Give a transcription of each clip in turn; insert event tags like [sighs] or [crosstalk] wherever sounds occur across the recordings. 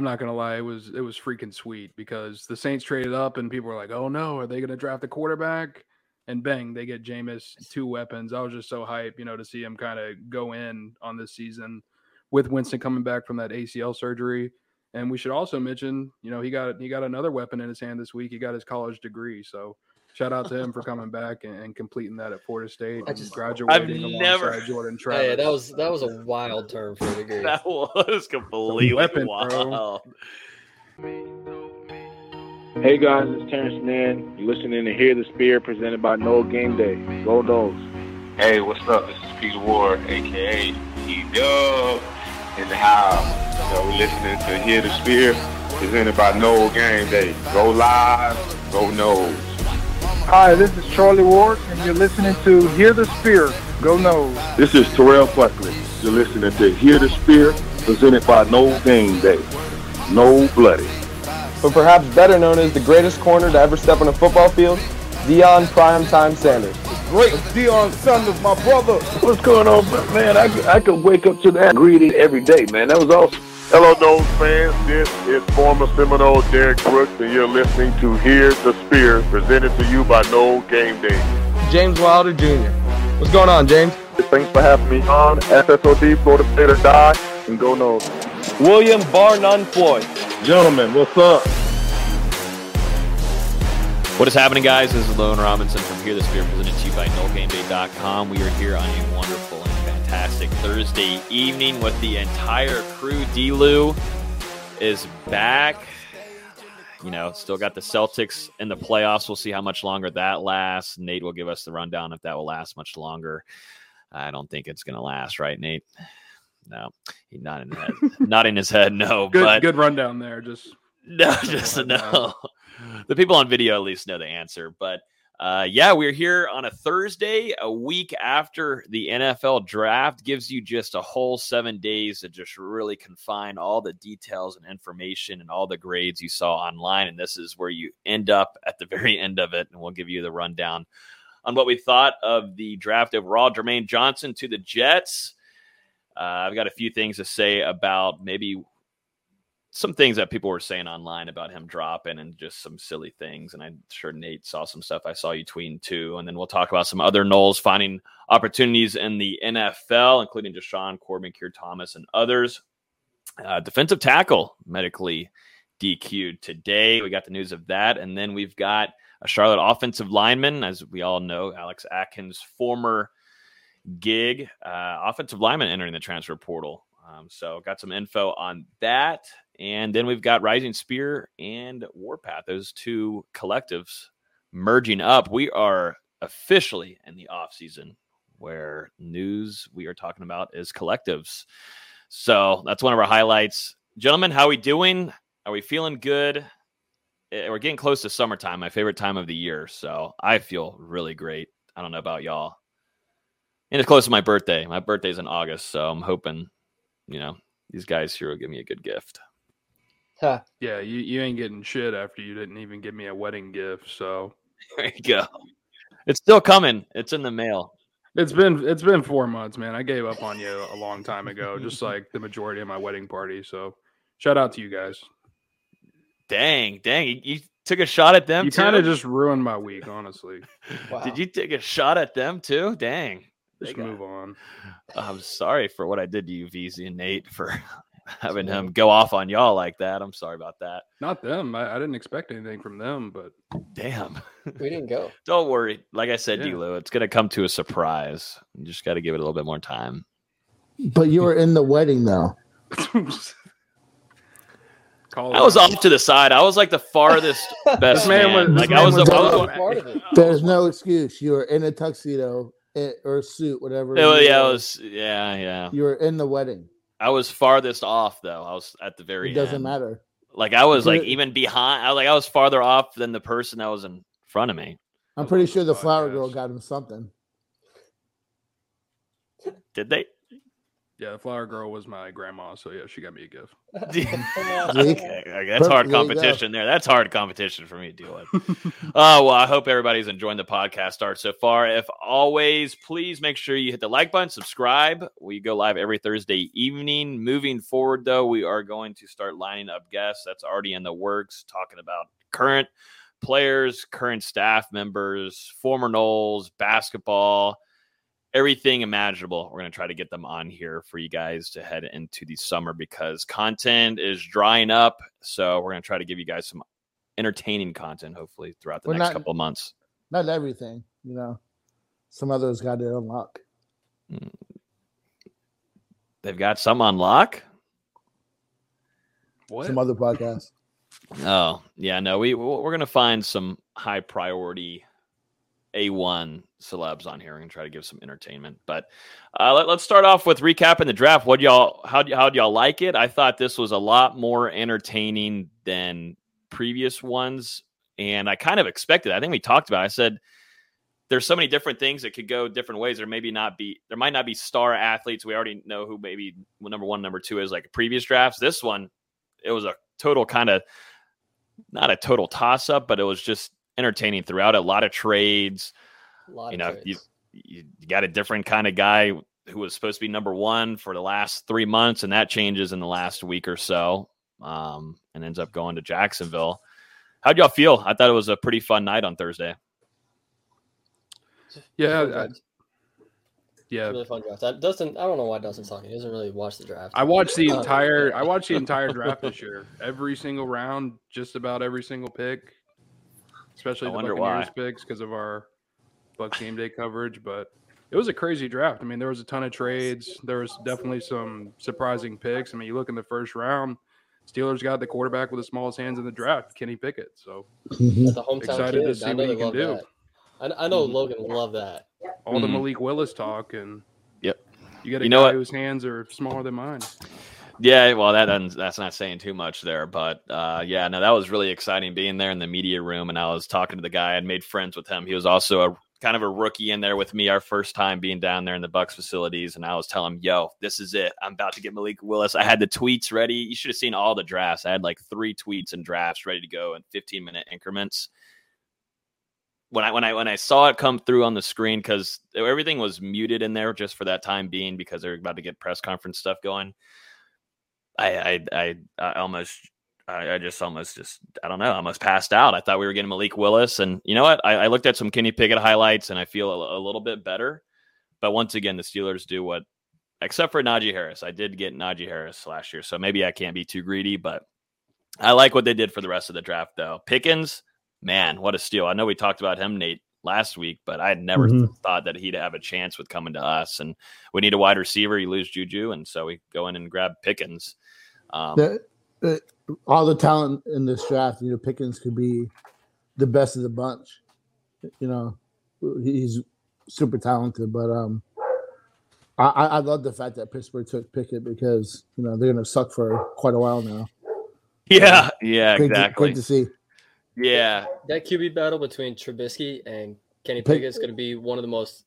I'm not gonna lie, it was it was freaking sweet because the Saints traded up and people were like, "Oh no, are they gonna draft a quarterback?" And bang, they get Jameis two weapons. I was just so hyped, you know, to see him kind of go in on this season with Winston coming back from that ACL surgery. And we should also mention, you know, he got he got another weapon in his hand this week. He got his college degree, so shout out to him for coming back and, and completing that at Florida State I just- graduating I've never- Jordan Travis. Hey, that was that was a wild term for a degree. That was completely weapon, bro. wild. Hey guys, it's Terrence Mann. You're listening to Hear the Spear presented by Nole Game Day. Go Noles. Hey, what's up? This is Peter Ward, aka E Dub, in the house. So we're listening to Hear the Spear, presented by Nole Game Day. Go live, go Noles. Hi, this is Charlie Ward, and you're listening to Hear the Spear. Go Nose. This is Terrell Buckley. You're listening to Hear the Spear, presented by Nole Game Day. No Bloody. but perhaps better known as the greatest corner to ever step on a football field, Deion Primetime Sanders. Great Deion Sanders, my brother. What's going on, man? I, I could wake up to that greeting every day, man. That was awesome. Hello, Noles fans. This is former Seminole Derrick Brooks, and you're listening to Hear the Spear, presented to you by Nole Game Day. James Wilder Jr. What's going on, James? Thanks for having me on. FSOD, Florida State or Die, and go Noles. William Bar None Floyd. Gentlemen, what's up? What is happening, guys? This is Lone Robinson from Hear the Spear, presented to you by NoleGameDay.com. We are here on a wonderful and fantastic Thursday evening with the entire crew. D-Lou is back. You know, still got the Celtics in the playoffs. We'll see how much longer that lasts. Nate will give us the rundown if that will last much longer. I don't think it's going to last, right, Nate? No, he's not in his head. [laughs] not in his head. No, good but good rundown there. Just [laughs] no, just no. The people on video at least know the answer. But uh, yeah, we're here on a Thursday, a week after the NFL draft. Gives you just a whole seven days to just really confine all the details and information and all the grades you saw online. And this is where you end up at the [laughs] very end of it. And we'll give you the rundown on what we thought of the draft overall. Jermaine Johnson to the Jets. Uh, I've got a few things to say about maybe some things that people were saying online about him dropping and just some silly things. And I'm sure Nate saw some stuff I saw you tweeting too. And then we'll talk about some other Noles finding opportunities in the NFL, including Jashaun Corbin, Keir Thomas, and others. Uh, defensive tackle medically DQ'd today. We got the news of that. And then we've got a Charlotte offensive lineman, as we all know, Alex Atkins, former gig, uh, offensive lineman entering the transfer portal. Um, so got some info on that. And then we've got Rising Spear and Warpath, those two collectives merging up. We are officially in the off season where news we are talking about is collectives. So that's one of our highlights. Gentlemen, how are we doing? Are we feeling good? Eh, We're getting close to summertime, my favorite time of the year. So I feel really great. I don't know about y'all. And it's close to my birthday. My birthday's in August, so I'm hoping, you know, these guys here will give me a good gift. Huh. yeah, you, you ain't getting shit after you didn't even give me a wedding gift. So [laughs] There you go. It's still coming. It's in the mail. it's been it's been four months, man. I gave up on you a long time ago, just like the majority of my wedding party. So shout out to you guys. Dang, dang. You, you took a shot at them You kind of just ruined my week, honestly. Wow. Did you take a shot at them too? Dang. Just move on. I'm sorry for what I did to you, VZ and Nate, for [laughs] having him go off on y'all like that. I'm sorry about that. Not them. I, I didn't expect anything from them, but Damn. We didn't go. [laughs] Don't worry. Like I said, Yeah. D-Lo, it's going to come to a surprise. You just got to give it a little bit more time. But you were in the wedding though. [laughs] call I was it. off to the side. I was like the farthest best man man. was- like I was, was the, I was. Part of it. There's no excuse. You were in a tuxedo eh, or suit, whatever. it yeah, it was yeah, yeah. You were in the wedding. I was farthest off though. I was at the very end. It doesn't end. matter. Like I was like even behind. I like I was farther off than the person that was in front of me. I'm pretty sure the oh flower girl got him something. Did they? Yeah, the flower girl was my grandma, so yeah, she got me a gift. [laughs] okay, okay, that's hard Perfect, there you go. competition there. That's hard competition for me to deal with. Oh, well, I hope everybody's enjoying the podcast start so far. If always, please make sure you hit the like button, subscribe. We go live every Thursday evening. Moving forward, though, we are going to start lining up guests. That's already in the works, talking about current players, current staff members, former Noles, basketball, everything imaginable. We're going to try to get them on here for you guys to head into the summer because content is drying up. So we're going to try to give you guys some entertaining content, hopefully, throughout the Well, next not- couple of months. Not everything, you know. Some others got it unlocked. Hmm. They've got some on lock. What? Some other podcasts. Oh, yeah, no, we we're gonna find some high priority A1 celebs on here and try to give some entertainment. But uh, let, us start off with recapping the draft. What y'all how how would y'all like it? I thought this was a lot more entertaining than previous ones, and I kind of expected. I think we talked about. It. I said there's so many different things that could go different ways. There maybe not be there might not be star athletes. We already know who maybe number one, number two is like previous drafts. This one, it was a total kind of not a total toss up, but it was just entertaining throughout. A lot of trades. A lot You of know, trades. you, you you got a different kind of guy who was supposed to be number one for the last three months, and that changes in the last week or so, um, and ends up going to Jacksonville. How'd y'all feel? I thought it was a pretty fun night on Thursday. Yeah, Fun I- yeah. really fun draft. I, Dustin, I don't know why Dustin's talking. He doesn't really watch the draft. I watched the Uh, entire I watched the entire draft [laughs] this year. Every single round, just about every single pick. Especially I the wonder Buccaneers why. picks because of our Bucs game day coverage. But it was a crazy draft. I mean, there was a ton of trades. There was definitely some surprising picks. I mean, you look in the first round, Steelers got the quarterback with the smallest hands in the draft, Kenny Pickett. So At the hometown excited to see what know he can do. that. I, I know Mhm. Logan loved that. all the Mhm. Malik Willis talk and Yep. you get a You know guy what? whose hands are smaller than mine. Yeah, well, that that's not saying too much there, but uh, yeah, no, that was really exciting being there in the media room, and I was talking to the guy. I made friends with him. He was also a kind of a rookie in there with me, our first time being down there in the Bucs facilities, and I was telling him, "Yo, this is it. I'm about to get Malik Willis." I had the tweets ready. You should have seen all the drafts. I had like three tweets and drafts ready to go in 15 minute increments. When I when I when I saw it come through on the screen because everything was muted in there just for that time being because they're about to get press conference stuff going. I I I, I almost I, I just almost just I don't know almost passed out. I thought we were getting Malik Willis, and you know what? I, I looked at some Kenny Pickett highlights, and I feel a, a little bit better. But once again, the Steelers do what, except for Najee Harris. I did get Najee Harris last year, so maybe I can't be too greedy. But I like what they did for the rest of the draft, though. Pickens, man, what a steal! I know we talked about him, Nate, last week, but I had never Mhm. thought that he'd have a chance with coming to us. And we need a wide receiver. You lose Juju, and so we go in and grab Pickens. Um, The, the, all the talent in this draft, you know, Pickens could be the best of the bunch. You know, he's super talented, but um, I, I I love the fact that Pittsburgh took Pickett because you know they're gonna suck for quite a while now. yeah, yeah, Great to- exactly. great to see. Yeah, That QB battle between Trubisky and Kenny Pickett is going to be one of the most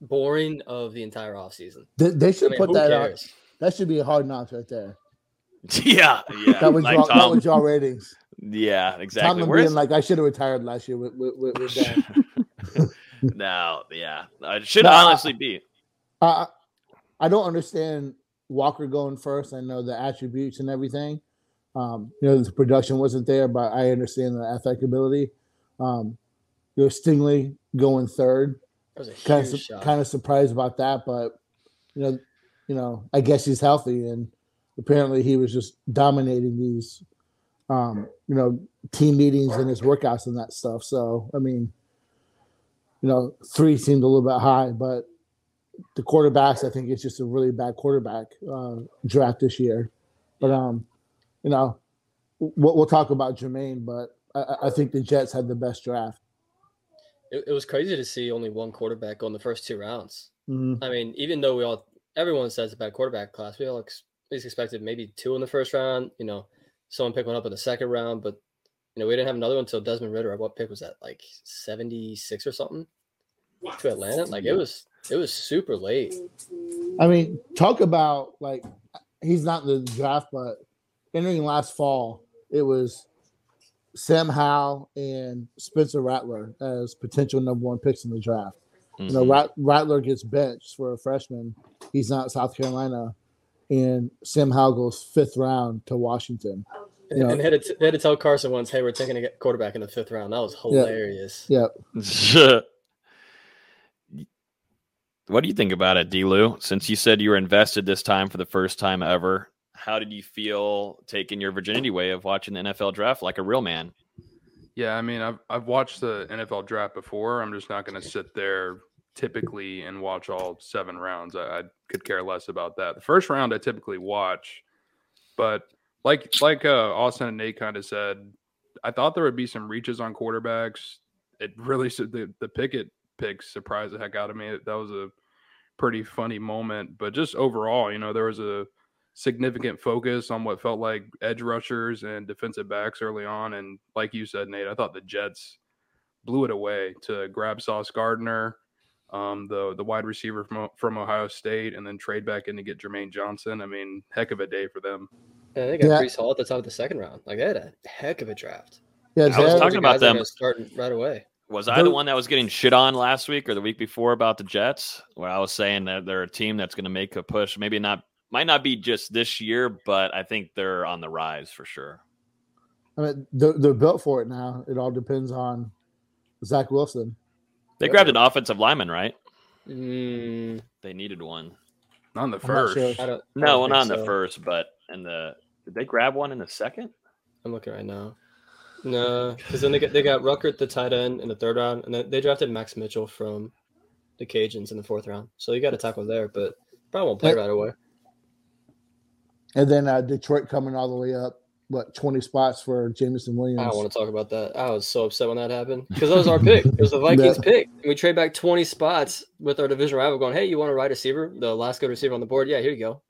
boring of the entire offseason. They, they I should mean, put who that out. Cares? That should be a hard knocks right there. [laughs] yeah, yeah. That would like draw, that would draw ratings. Yeah, exactly. Tomlin Where's being like, I should have retired last year with with, with, with that. [laughs] no? Yeah, it should No, I- honestly be. I I don't understand Walker going first. I know the attributes and everything. Um, you know, the production wasn't there, but I understand the athletic ability. Um, you know, Stingley going third. That was a Kind huge of shot. kind of surprised about that, but you know, you know, I guess he's healthy, and apparently he was just dominating these, um, you know, team meetings and his workouts and that stuff. So I mean, you know, three seemed a little bit high, but the quarterbacks, I think it's just a really bad quarterback uh, draft this year. But um, you know, we'll, we'll talk about Jermaine, but I, I think the Jets had the best draft. It, it was crazy to see only one quarterback on the first two rounds. Mhm. I mean, even though we all, everyone says about quarterback class, we all ex- at least expected maybe two in the first round. You know, someone pick one up in the second round, but you know, we didn't have another one until Desmond Ridder. What pick was that? Like seventy six or something to Atlanta. Like it was It was super late. I mean, talk about like he's not in the draft, but entering last fall, it was Sam Howell and Spencer Rattler as potential number one picks in the draft. You know, Mhm. Rat- Rattler gets benched for a freshman. He's not South Carolina, and Sam Howell goes fifth round to Washington. And, You know, and they, had to, they had to tell Carson Wentz, "Hey, we're taking a quarterback in the fifth round." That was hilarious. yeah, [laughs] what do you think about it, D-Lou? Since you said you were invested this time for the first time ever, how did you feel taking your virginity way of watching the NFL draft like a real man? Yeah, I mean, I've I've watched the NFL draft before. I'm just not going to sit there typically and watch all seven rounds. I, I could care less about that. The first round I typically watch, but like like uh, Austin and Nate kind of said, I thought there would be some reaches on quarterbacks. It really the the Pickett pick surprised the heck out of me. That was a pretty funny moment, but just overall, you know, there was a significant focus on what felt like edge rushers and defensive backs early on. And like you said, Nate, I thought the Jets blew it away to grab Sauce Gardner, um, the the wide receiver from from Ohio State, and then trade back in to get Jermaine Johnson. I mean, heck of a day for them. And they got Yeah. Breece Hall at the top of the second round. Like they had a heck of a draft. yeah. I was they had- talking about that are them. gonna right away. Was I the one that was getting shit on last week or the week before about the Jets? Where I was saying that they're a team that's going to make a push. Maybe not, might not be just this year, but I think they're on the rise for sure. I mean, they're, they're built for it now. It all depends on Zach Wilson. They grabbed an offensive lineman, right? Mm, They needed one. Not in the first. sure. I don't. I No, don't well, not in the first, but in the. Did they grab one in the second? I'm looking right now. No, because then they got they got Ruckert the tight end in the third round, and then they drafted Max Mitchell from the Cajuns in the fourth round. So you got to tackle there, but probably won't play Yeah. right away. And then uh, Detroit coming all the way up, what, 20 spots for Jameson Williams. I don't want to talk about that. I was so upset when that happened because that was our pick. It was the [laughs] Vikings Yeah. pick, and we trade back 20 spots with our division rival, going, "Hey, you want a wide receiver? The last good receiver on the board? Yeah, here you go."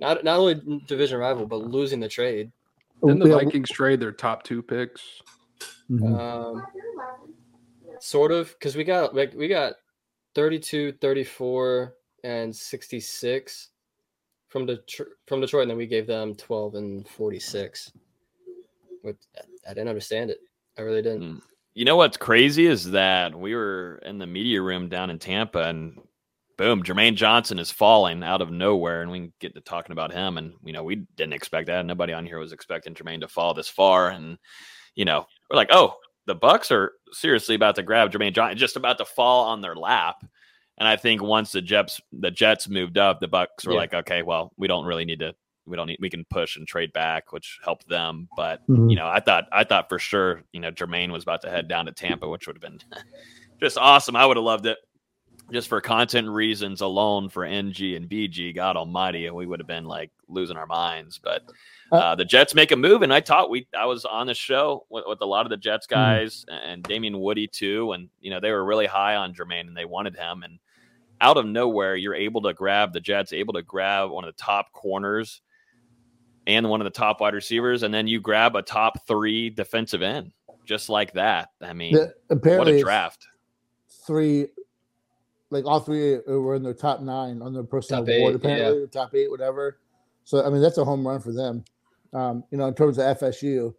Not not only division rival, but losing the trade. Didn't the Yeah, Vikings trade their top two picks? mhm. Um, sort of, because we got like we got 32, 34, and 66 from the from Detroit, and then we gave them 12 and 46. Which I didn't understand it. I really didn't. Hmm. You know what's crazy is that we were in the media room down in Tampa, and boom, Jermaine Johnson is falling out of nowhere, and we can get to talking about him. And you know, we didn't expect that. Nobody on here was expecting Jermaine to fall this far, and you know, we're like, oh, the Bucs are seriously about to grab Jermaine Johnson, just about to fall on their lap. And I think once the Jets the Jets moved up, the Bucs were Yeah. like, okay, well, we don't really need to. We don't need. We can push and trade back, which helped them. But Mhm. you know, I thought I thought for sure, you know, Jermaine was about to head down to Tampa, which would have been [laughs] just awesome. I would have loved it. Just for content reasons alone for NG and BG, God Almighty, and we would have been like losing our minds. But uh, the Jets make a move, and I taught we I was on the show with, with a lot of the Jets guys and Damien Woody too, and you know they were really high on Jermaine and they wanted him. And out of nowhere, you're able to grab the Jets, able to grab one of the top corners and one of the top wide receivers, and then you grab a top three defensive end just like that. I mean, The- what a draft! three, like all three were in their top nine on their personnel Top board, eight, apparently, top eight, whatever. So, I mean, that's a home run for them. Um, you know, in terms of FSU,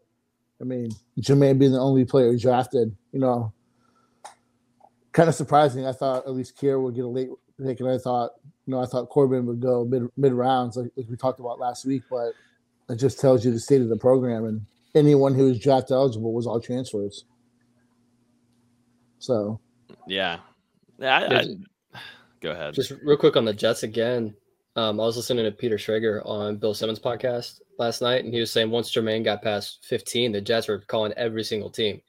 I mean, Jermaine being the only player drafted, you know, kind of surprising. I thought at least Keir would get a late pick, and I thought, you know, I thought Corbin would go mid mid rounds, like, like we talked about last week. But it just tells you the state of the program, and anyone who was draft eligible was all transfers. So, Yeah, yeah. I, Yeah, I, go ahead. Just real quick on the Jets again. Um, I was listening to Peter Schrager on Bill Simmons' podcast last night, and he was saying once Jermaine got past 15, the Jets were calling every single team,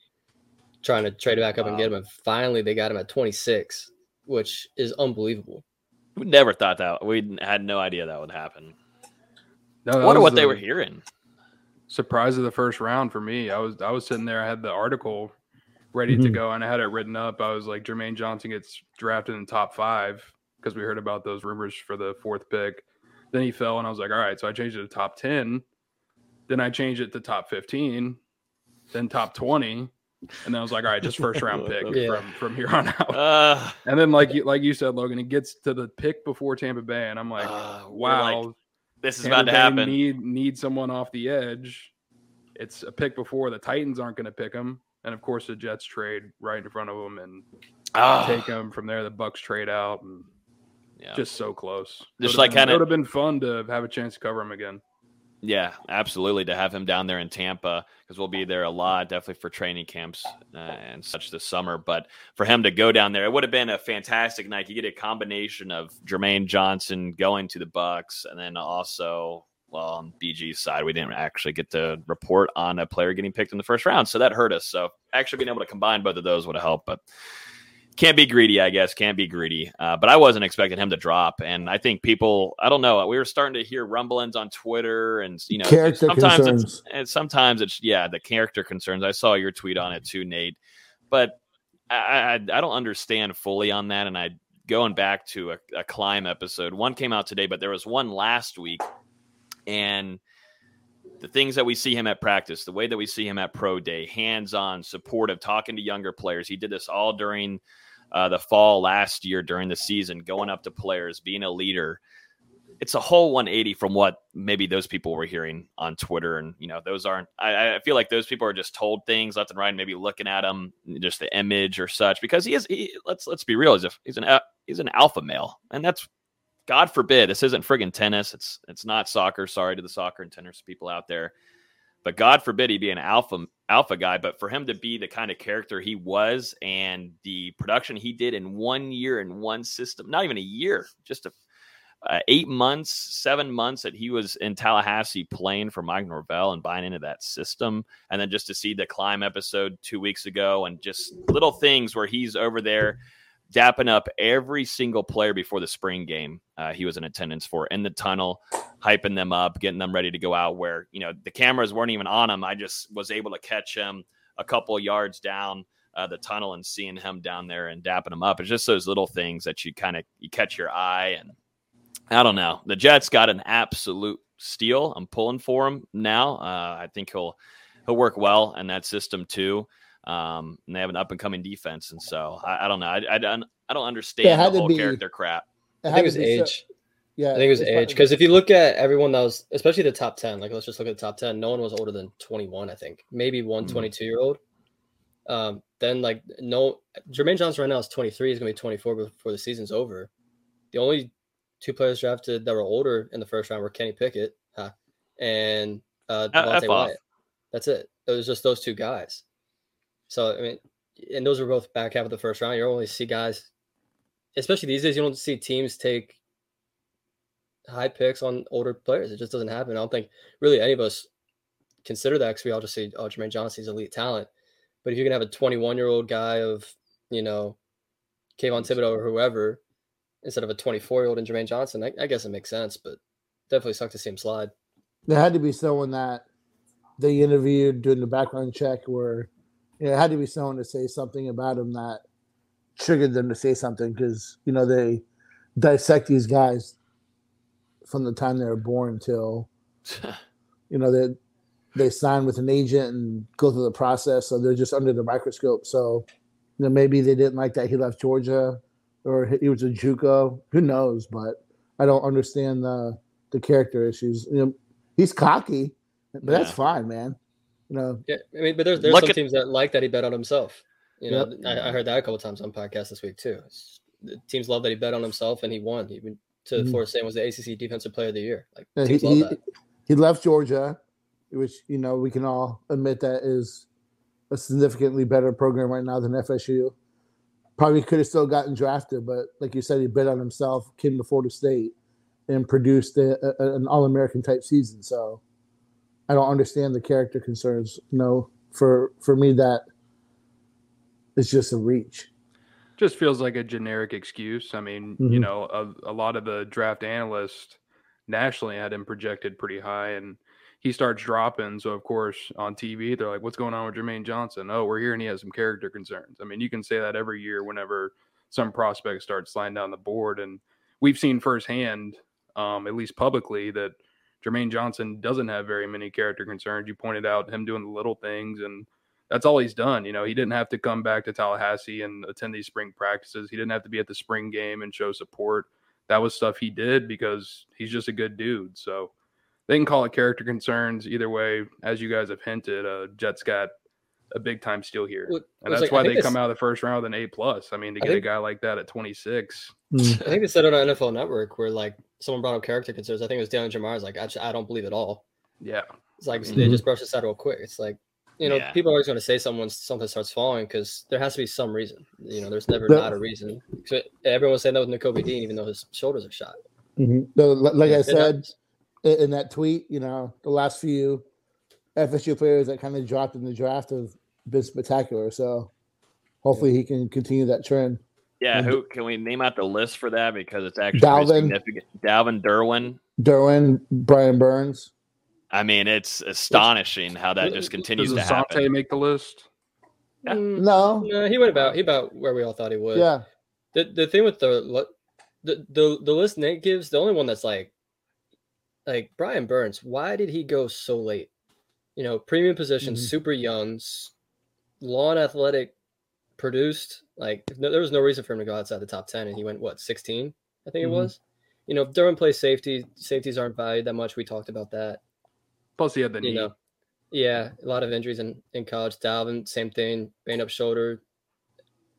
trying to trade back up and get him. And finally, they got him at 26, which is unbelievable. we never thought that. We had no idea that would happen. No, that Wonder was what they were hearing. Surprise of the first round for me. I was I was sitting there. I had the article ready to Mhm. go, and I had it written up. I was like, Jermaine Johnson gets drafted in the top five because we heard about those rumors for the fourth pick. Then he fell, and I was like, all right. So I changed it to top ten. Then I changed it to top fifteen. Then top twenty. And then I was like, all right, just first round [laughs] pick Yeah. from from here on out. Uh, And then like you like you said, Logan, it gets to the pick before Tampa Bay, and I'm like, uh, wow, like, this is Tampa about to Bay happen. Need need someone off the edge. It's a pick before the Titans aren't going to pick him, and of course the Jets trade right in front of them and Ah, take him from there. The Bucs trade out, and yeah. just so close. Just Would've like kinda- it would have been fun to have a chance to cover him again. Yeah, absolutely. To have him down there in Tampa because we'll be there a lot, definitely for training camps uh, and such this summer. But for him to go down there, it would have been a fantastic night. You get a combination of Jermaine Johnson going to the Bucs, and then also, well, on BG's side, we didn't actually get to report on a player getting picked in the first round, so that hurt us. So actually being able to combine both of those would have helped, but. Can't be greedy, I guess. Can't be greedy. Uh, but I wasn't expecting him to drop, and I think people. I don't know. We were starting to hear rumblings on Twitter, and you know, Character sometimes concerns. it's and sometimes it's yeah, the character concerns. I saw your tweet on it too, Nate. But I I, I don't understand fully on that, and I going back to a, a climb episode. One came out today, but there was one last week, and the things that we see him at practice, the way that we see him at pro day, hands on, supportive, talking to younger players. He did this all during uh, the fall last year during the season, going up to players, being a leader. It's a whole 180 from what maybe those people were hearing on Twitter, and you know those aren't. I, I feel like those people are just told things left and right, maybe looking at him, just the image or such, because he is. He, let's let's be real. He's, a, he's an he's an alpha male, and that's God forbid this isn't friggin' tennis. It's it's not soccer. Sorry to the soccer and tennis people out there, but God forbid he be an alpha alpha guy. But for him to be the kind of character he was and the production he did in one year in one system, not even a year, just a uh, eight months, seven months that he was in Tallahassee playing for Mike Norvell and buying into that system. And then just to see the climb episode two weeks ago and just little things where he's over there dapping up every single player before the spring game uh, he was in attendance for in the tunnel, hyping them up, getting them ready to go out where, you know, the cameras weren't even on him. I just was able to catch him a couple yards down uh, the tunnel and seeing him down there and dapping him up. It's just those little things that you kind of you catch your eye and I don't know. The Jets got an absolute steal. I'm pulling for him now. Uh, I think he'll he'll work well in that system too. Um, and they have an up and coming defense, and so I, I don't know. I, I don't I don't understand It the whole be- character crap. I think it was to be so- age. yeah, I think it was age because if you look at everyone that was, especially the top ten, like let's just look at the top ten. No one was older than twenty one. I think maybe one Mhm. 22 year old. Um, then like no, Jermaine Johnson right now is twenty three. He's gonna be twenty four before the season's over. The only two players drafted that were older in the first round were Kenny Pickett huh, and uh, Uh, F Devonte. Wyatt. That's it. It was just those two guys. So I mean, and those were both back half of the first round. You only see guys, especially these days. You don't see teams take high picks on older players. It just doesn't happen. I don't think really any of us consider that because we all just say, "Oh, Jermaine Johnson's elite talent." But if you can have a 21 year old guy of, you know, Kayvon Thibodeaux or whoever, instead of a 24 year old in Jermaine Johnson, I, I guess it makes sense. But definitely sucked to see him slide. there had to be someone that they interviewed doing the background check where it had to be someone to say something about him that triggered them to say something because you know they dissect these guys from the time they were born till [laughs] you know they they sign with an agent and go through the process so they're just under the microscope. So you know maybe they didn't like that he left georgia or he was a juco who knows but i don't understand the the character issues. You know he's cocky but that's fine man you know Yeah, I mean, but there's there's some at- teams that like that he bet on himself. You know, Yep. I, I heard that a couple times on podcast this week too. It's- The teams love that he bet on himself and he won. He went to Mhm. Florida State and was the ACC Defensive Player of the Year. Like Yeah, he, teams love he, that. he left Georgia, which you know we can all admit that is a significantly better program right now than FSU. Probably could have still gotten drafted, but like you said, he bet on himself, came to Florida State, and produced a, a- an All American type season. So I don't understand the character concerns. No, for for me that is just a reach. just feels like a generic excuse. I mean, you Mhm. know, a, a lot of the draft analysts nationally had him projected pretty high, and he starts dropping. So, of course, on TV, they're like, "What's going on with Jermaine Johnson?" Oh, we're hearing he has some character concerns. I mean, you can say that every year whenever some prospect starts sliding down the board, and we've seen firsthand, um, at least publicly, that Jermaine Johnson doesn't have very many character concerns. You pointed out him doing the little things and that's all he's done. You know, he didn't have to come back to Tallahassee and attend these spring practices. He didn't have to be at the spring game and show support. That was stuff he did because he's just a good dude. So they can call it character concerns either way. As you guys have hinted, uh, Jets got a big time steal here, Well, and that's like- why they it's- come out of the first round with an A plus. I mean, to I get a guy like that at 26, Mm. I think they said it on NFL Network where like someone brought up character concerns. I think it was Daniel Jeremiah's like, I, just, I don't believe it all. yeah, It's like Mhm. they just brush this out real quick. It's like, you know, Yeah. people are always going to say something when something starts falling because there has to be some reason. You know, there's never The- not a reason. So everyone was saying that with Nakobe Dean, even though his shoulders are shot. Mhm. So, li- like I said happens. in, in that tweet, you know, the last few FSU players that kind of dropped in the draft have been spectacular. So hopefully he can continue that trend. Yeah, who can we name out the list for that because it's actually pretty Dalvin. significant. Dalvin Derwin. Derwin, Brian Burns. I mean, it's astonishing how that just does continues to Asante happen. make the list? Yeah. Mm, No. no, he went about he about where we all thought he would. Yeah. The the thing with the the the, the list Nate gives, the only one that's like like Brian Burns, why did he go so late? You know, premium position, Mhm. super young, s- lawn athletic, produced. Like no, there was no reason for him to go outside the top ten, and he went what sixteen, I think Mhm. it was. You know, Derwin plays safety. Safeties aren't valued that much. We talked about that. Plus, he had the You knee. know, yeah, a lot of injuries in, in college. Dalvin, same thing, banged up shoulder.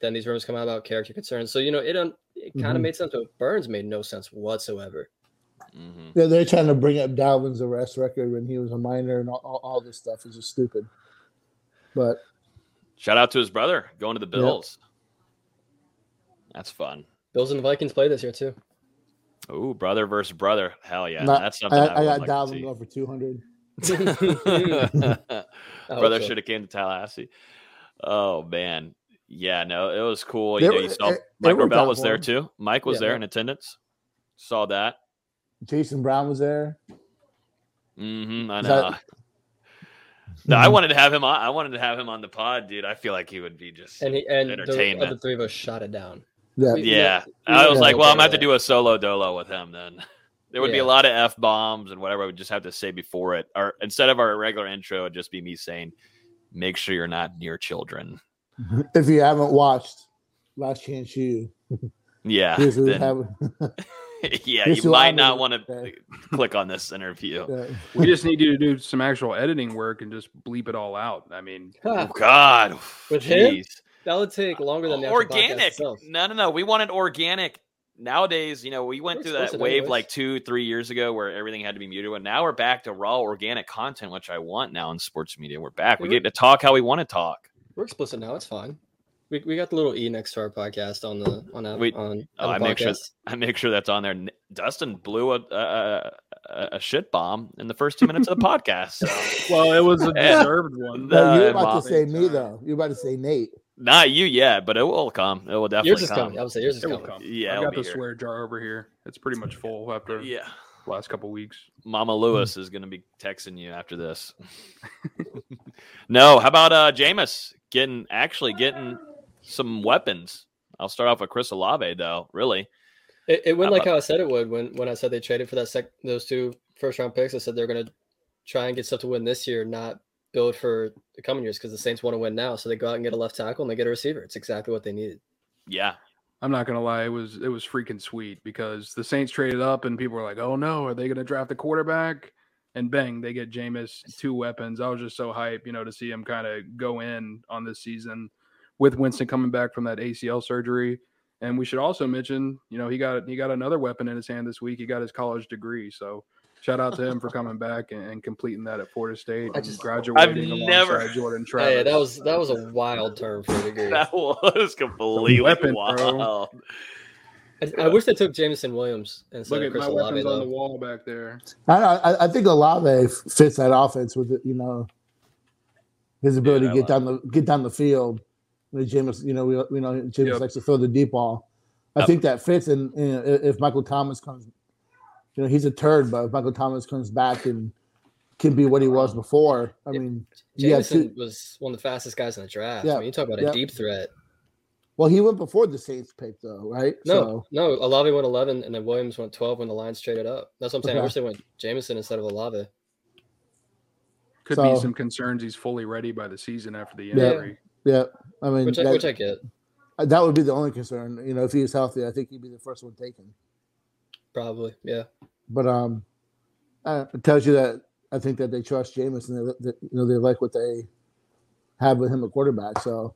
Then these rumors come out about character concerns. So you know, it un, it kind of Mhm. made sense, but Burns made no sense whatsoever. Mhm. Yeah, they're trying to bring up Dalvin's arrest record when he was a minor and all, all, all this stuff is just stupid. But Shout out to his brother going to the Bills. That's fun. Bills and the Vikings play this year too. Ooh, brother versus brother. Hell yeah, not- that's something I, I, I would got like to Dalvin over 200. [laughs] [laughs] Brother so. should have came to Tallahassee. Oh man, yeah, no, it was cool. They You know, you saw they- Mike they Rebell top was there too. Mike was Yeah. there in attendance. Saw that. Jason Brown was there. Mm-hmm, I Is know. that- [laughs] No, I Mhm. wanted to have him on. I wanted to have him on the pod, dude. I feel like he would be just And he and the entertainment. other three of us shot it down. Yeah. We- we yeah, don't- I was like, well, I'm they gonna have to do a solo dolo with him then. [laughs] There would be a lot of f bombs and whatever. I would just have to say before it, or instead of our regular intro, it'd just be me saying, "Make sure you're not near children." [laughs] If you haven't watched Last Chance U, [laughs] Yeah, here's then- yeah, here's you might not want to click on this interview. Yeah. We just need you to do some actual editing work and just bleep it all out. I mean, Oh God, With him? Jeez. That would take longer than the organic. No, no, no. We wanted organic. Nowadays, you know, we went We're through that wave anyways. like two, three years ago where everything had to be muted. And now we're back to raw organic content, which I want now in sports media. We're back. We Yeah, get to talk how we want to talk. We're explicit now. It's fine. We, we got the little e next to our podcast on the on that We- on, Oh, on I make sure. I make sure that's on there. Dustin blew a a, a, a shit bomb in the first two minutes of the podcast. So. well, it was a [laughs] deserved one. The- No, you're Uh, about to say me though. You're about to say Nate. Not you yet, but it will come. It will definitely Yours is come. coming. I would say yours is It will coming. come. Yeah, I it'll got the here. swear jar over here. It's pretty much full after Yeah. last couple weeks. Mama Lewis [laughs] is going to be texting you after this. [laughs] no, how about uh Jameis getting actually getting some weapons? I'll start off with Chris Olave though. Really, It, it went How like about- how I said it would when when I said they traded for that sec those two first round picks. I said they're gonna try and get stuff to win this year, not build for the coming years because the Saints want to win now. So they go out and get a left tackle and they get a receiver. It's exactly what they needed. yeah. I'm not gonna lie, it was it was freaking sweet because the Saints traded up and people were like, "Oh no, are they gonna draft a quarterback?" And bang, they get Jameis two weapons. I was just so hyped, you know, to see him kind of go in on this season with Winston coming back from that ACL surgery. And we should also mention, you know, he got he got another weapon in his hand this week. He got his college degree, so shout out to him for coming back and, and completing that at Florida State I and just- graduating I've alongside never- Jordan Travis. Hey, that was that was a wild term for a degree. That was completely weapon, bro. wild. I, I wish they took Jameson Williams instead Look at Chris my Olave. weapons on the wall back there. I, I I think Olave fits that offense with it, you know his ability to get down the get down the field. You know, Jameis, you know, we, we know Jameis Yep. likes to throw the deep ball. I Yep. think that fits. And you know, if if Michael Thomas comes, you know, he's a turd, but if Michael Thomas comes back and can be what he was um, before, I Yeah. mean, yeah, Jameson was one of the fastest guys in the draft. Yeah, I mean, you talk about yeah. a deep threat. well, he went before the Saints pick, though, right? No, So, no, Olave went 11, and then Williams went 12 when the Lions traded up. That's what I'm saying. I wish they went Jameson instead of Olave. Could So- be some concerns he's fully ready by the season after the injury. Yeah, I mean, which I, that, which I get. that would be the only concern. You know, if he was healthy, I think he'd be the first one taken. Probably, yeah. But um, uh, it tells you that I think that they trust Jameis and they, that, you know they like what they have with him at quarterback. So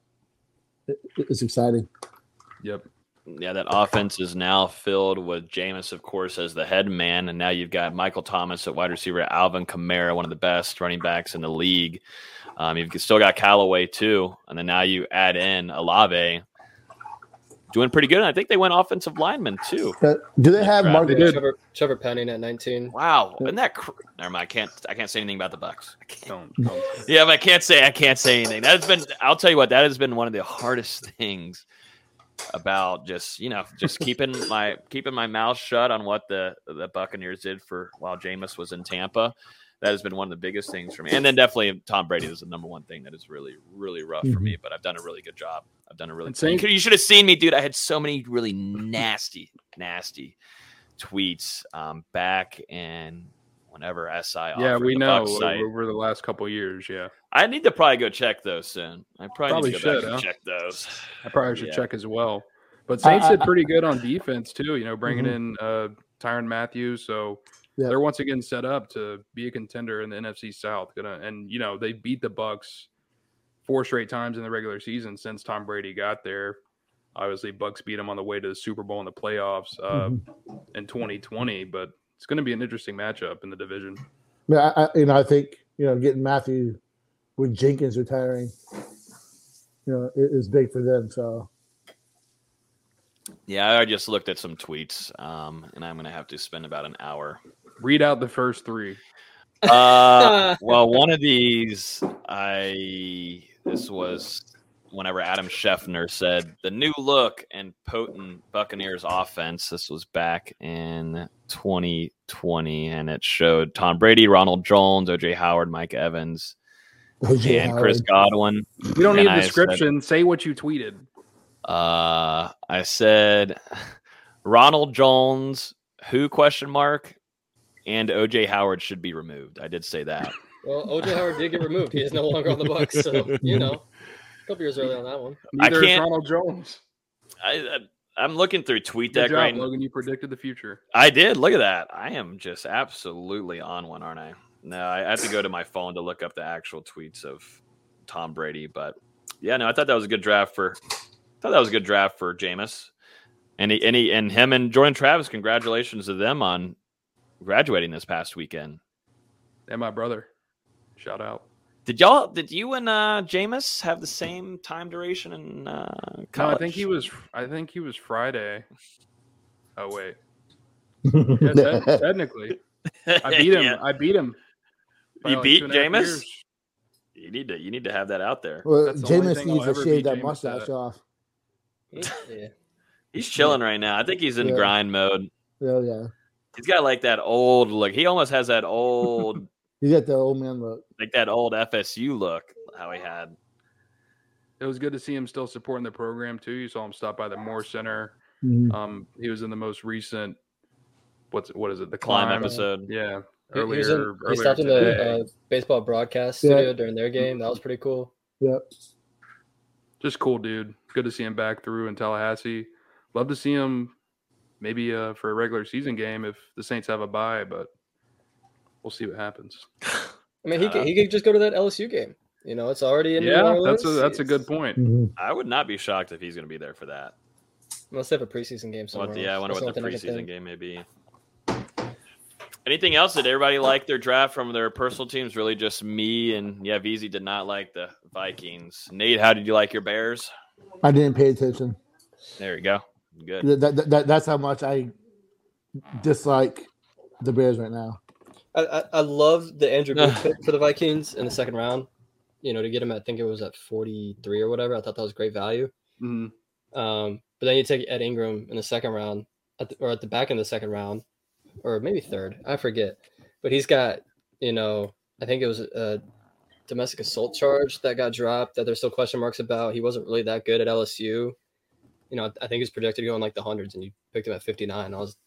it, it's exciting. Yep. Yeah, that offense is now filled with Jameis, of course, as the head man, and now you've got Michael Thomas at wide receiver, Alvin Kamara, one of the best running backs in the league. Um, you've still got Callaway too, and then now you add in Olave, doing pretty good. And I think they went offensive lineman too. Uh, do they have Right. Mark? They did. Trevor, Trevor Penning at 19. Wow, isn't that? Cr- Never mind. I can't. I can't say anything about the Bucs. I can't. Don't. don't. Yeah, but I can't say. I can't say anything. That's been. I'll tell you what. That has been one of the hardest [laughs] things about just you know just keeping [laughs] my keeping my mouth shut on what the the Buccaneers did for while Jameis was in Tampa. That has been one of the biggest things for me. And then definitely Tom Brady is the number one thing that is really really rough for me. But I've done a really good job. I've done a really. And You, you should have seen me, dude. I had so many really nasty, nasty tweets um, back in whenever SI. Yeah, offered we the know site. over the last couple years. Yeah, I need to probably go check those soon. I probably, Probably need to go should, back huh? and check those. I probably should Yeah. check as well. But Saints did pretty good on defense too. You know, bringing Mhm. in uh, Tyrann Mathieu, so Yeah. they're once again set up to be a contender in the NFC South. Gonna and you know they beat the Bucs four straight times in the regular season since Tom Brady got there. Obviously, Bucs beat them on the way to the Super Bowl in the playoffs uh, in 2020, but it's going to be an interesting matchup in the division. Yeah, I, I, you know, I think you know getting Mathieu with Jenkins retiring, you know, i- is big for them. So Yeah, I just looked at some tweets, um, and I'm gonna have to spend about an hour. Read out the first three. Uh, [laughs] well, one of these, I this was whenever Adam Schefter said the new look and potent Buccaneers offense. This was back in 2020, and it showed Tom Brady, Ronald Jones, OJ Howard, Mike Evans, OJ and Chris Godwin. We don't And need I a said- description. Say what you tweeted. Uh, I said [laughs] Ronald Jones, who question mark, and OJ Howard should be removed. I did say that. [laughs] Well, OJ Howard did get removed. He is no longer on the Bucs, so you know, a couple years early on that one. I Neither is can't- Ronald Jones. I, I I'm looking through TweetDeck Good job, right now. Logan. You predicted the future. I did. Look at that. I am just absolutely on one, aren't I? No, I have to go to my phone to look up the actual tweets of Tom Brady. But yeah, no, I thought that was a good draft for. I thought that was a good draft for Jameis, and he, and he, and him and Jordan Travis. Congratulations to them on graduating this past weekend. And my brother. Shout out. Did y'all? Did you and uh, Jameis have the same time duration in uh, No. I think he was. I think he was Friday. Oh wait. [laughs] Yeah, te- technically, I beat him. [laughs] Yeah. I beat him. You like beat two and a half Jameis? You need to. You need to have that out there. well, That's the only Jameis thing I'll needs to shave that Jameis mustache at. off. [laughs] Yeah. He's chilling right now. I think he's in Yeah. grind mode. Oh yeah. He's got like that old look. He almost has that old, [laughs] You got the old man look. like that old FSU look. How he had. It was good to see him still supporting the program too. You saw him stop by the Moore Center. Mhm. Um, he was in the most recent. What's what is it? The Climb climb, episode. Yeah, He, he, earlier. was in, he earlier stopped in the uh, baseball broadcast Yeah. studio during their game. That was pretty cool. Yep. just cool dude. Good to see him back through in Tallahassee. Love to see him maybe uh, for a regular season game if the Saints have a bye, but we'll see what happens. [laughs] I mean, he Uh, could, he could just go to that LSU game. You know, it's already in New yeah, Orleans. that's a that's a good It's- point. Mhm. I would not be shocked if he's going to be there for that. Unless they have a preseason game somewhere. What yeah, I wonder That's what the only thing I preseason game may be. Anything else? Did everybody like their draft from their personal teams? Really, just me and yeah, VZ did not like the Vikings. Nate, how did you like your Bears? I didn't pay attention. There you go. Good. That, that, that, that's how much I dislike the Bears right now. I, I, I love the Andrew Booth [laughs] pick for the Vikings in the second round. You know, to get him, I think it was at 43 or whatever. I thought that was great value. Mhm. Um, but then you take Ed Ingram in the second round, at the, or at the back in the second round, or maybe third. I forget. But he's got, you know, I think it was a domestic assault charge that got dropped that there's still question marks about. He wasn't really that good at LSU. You know, I think he was projected to go in like the hundreds, and you picked him at 59. I was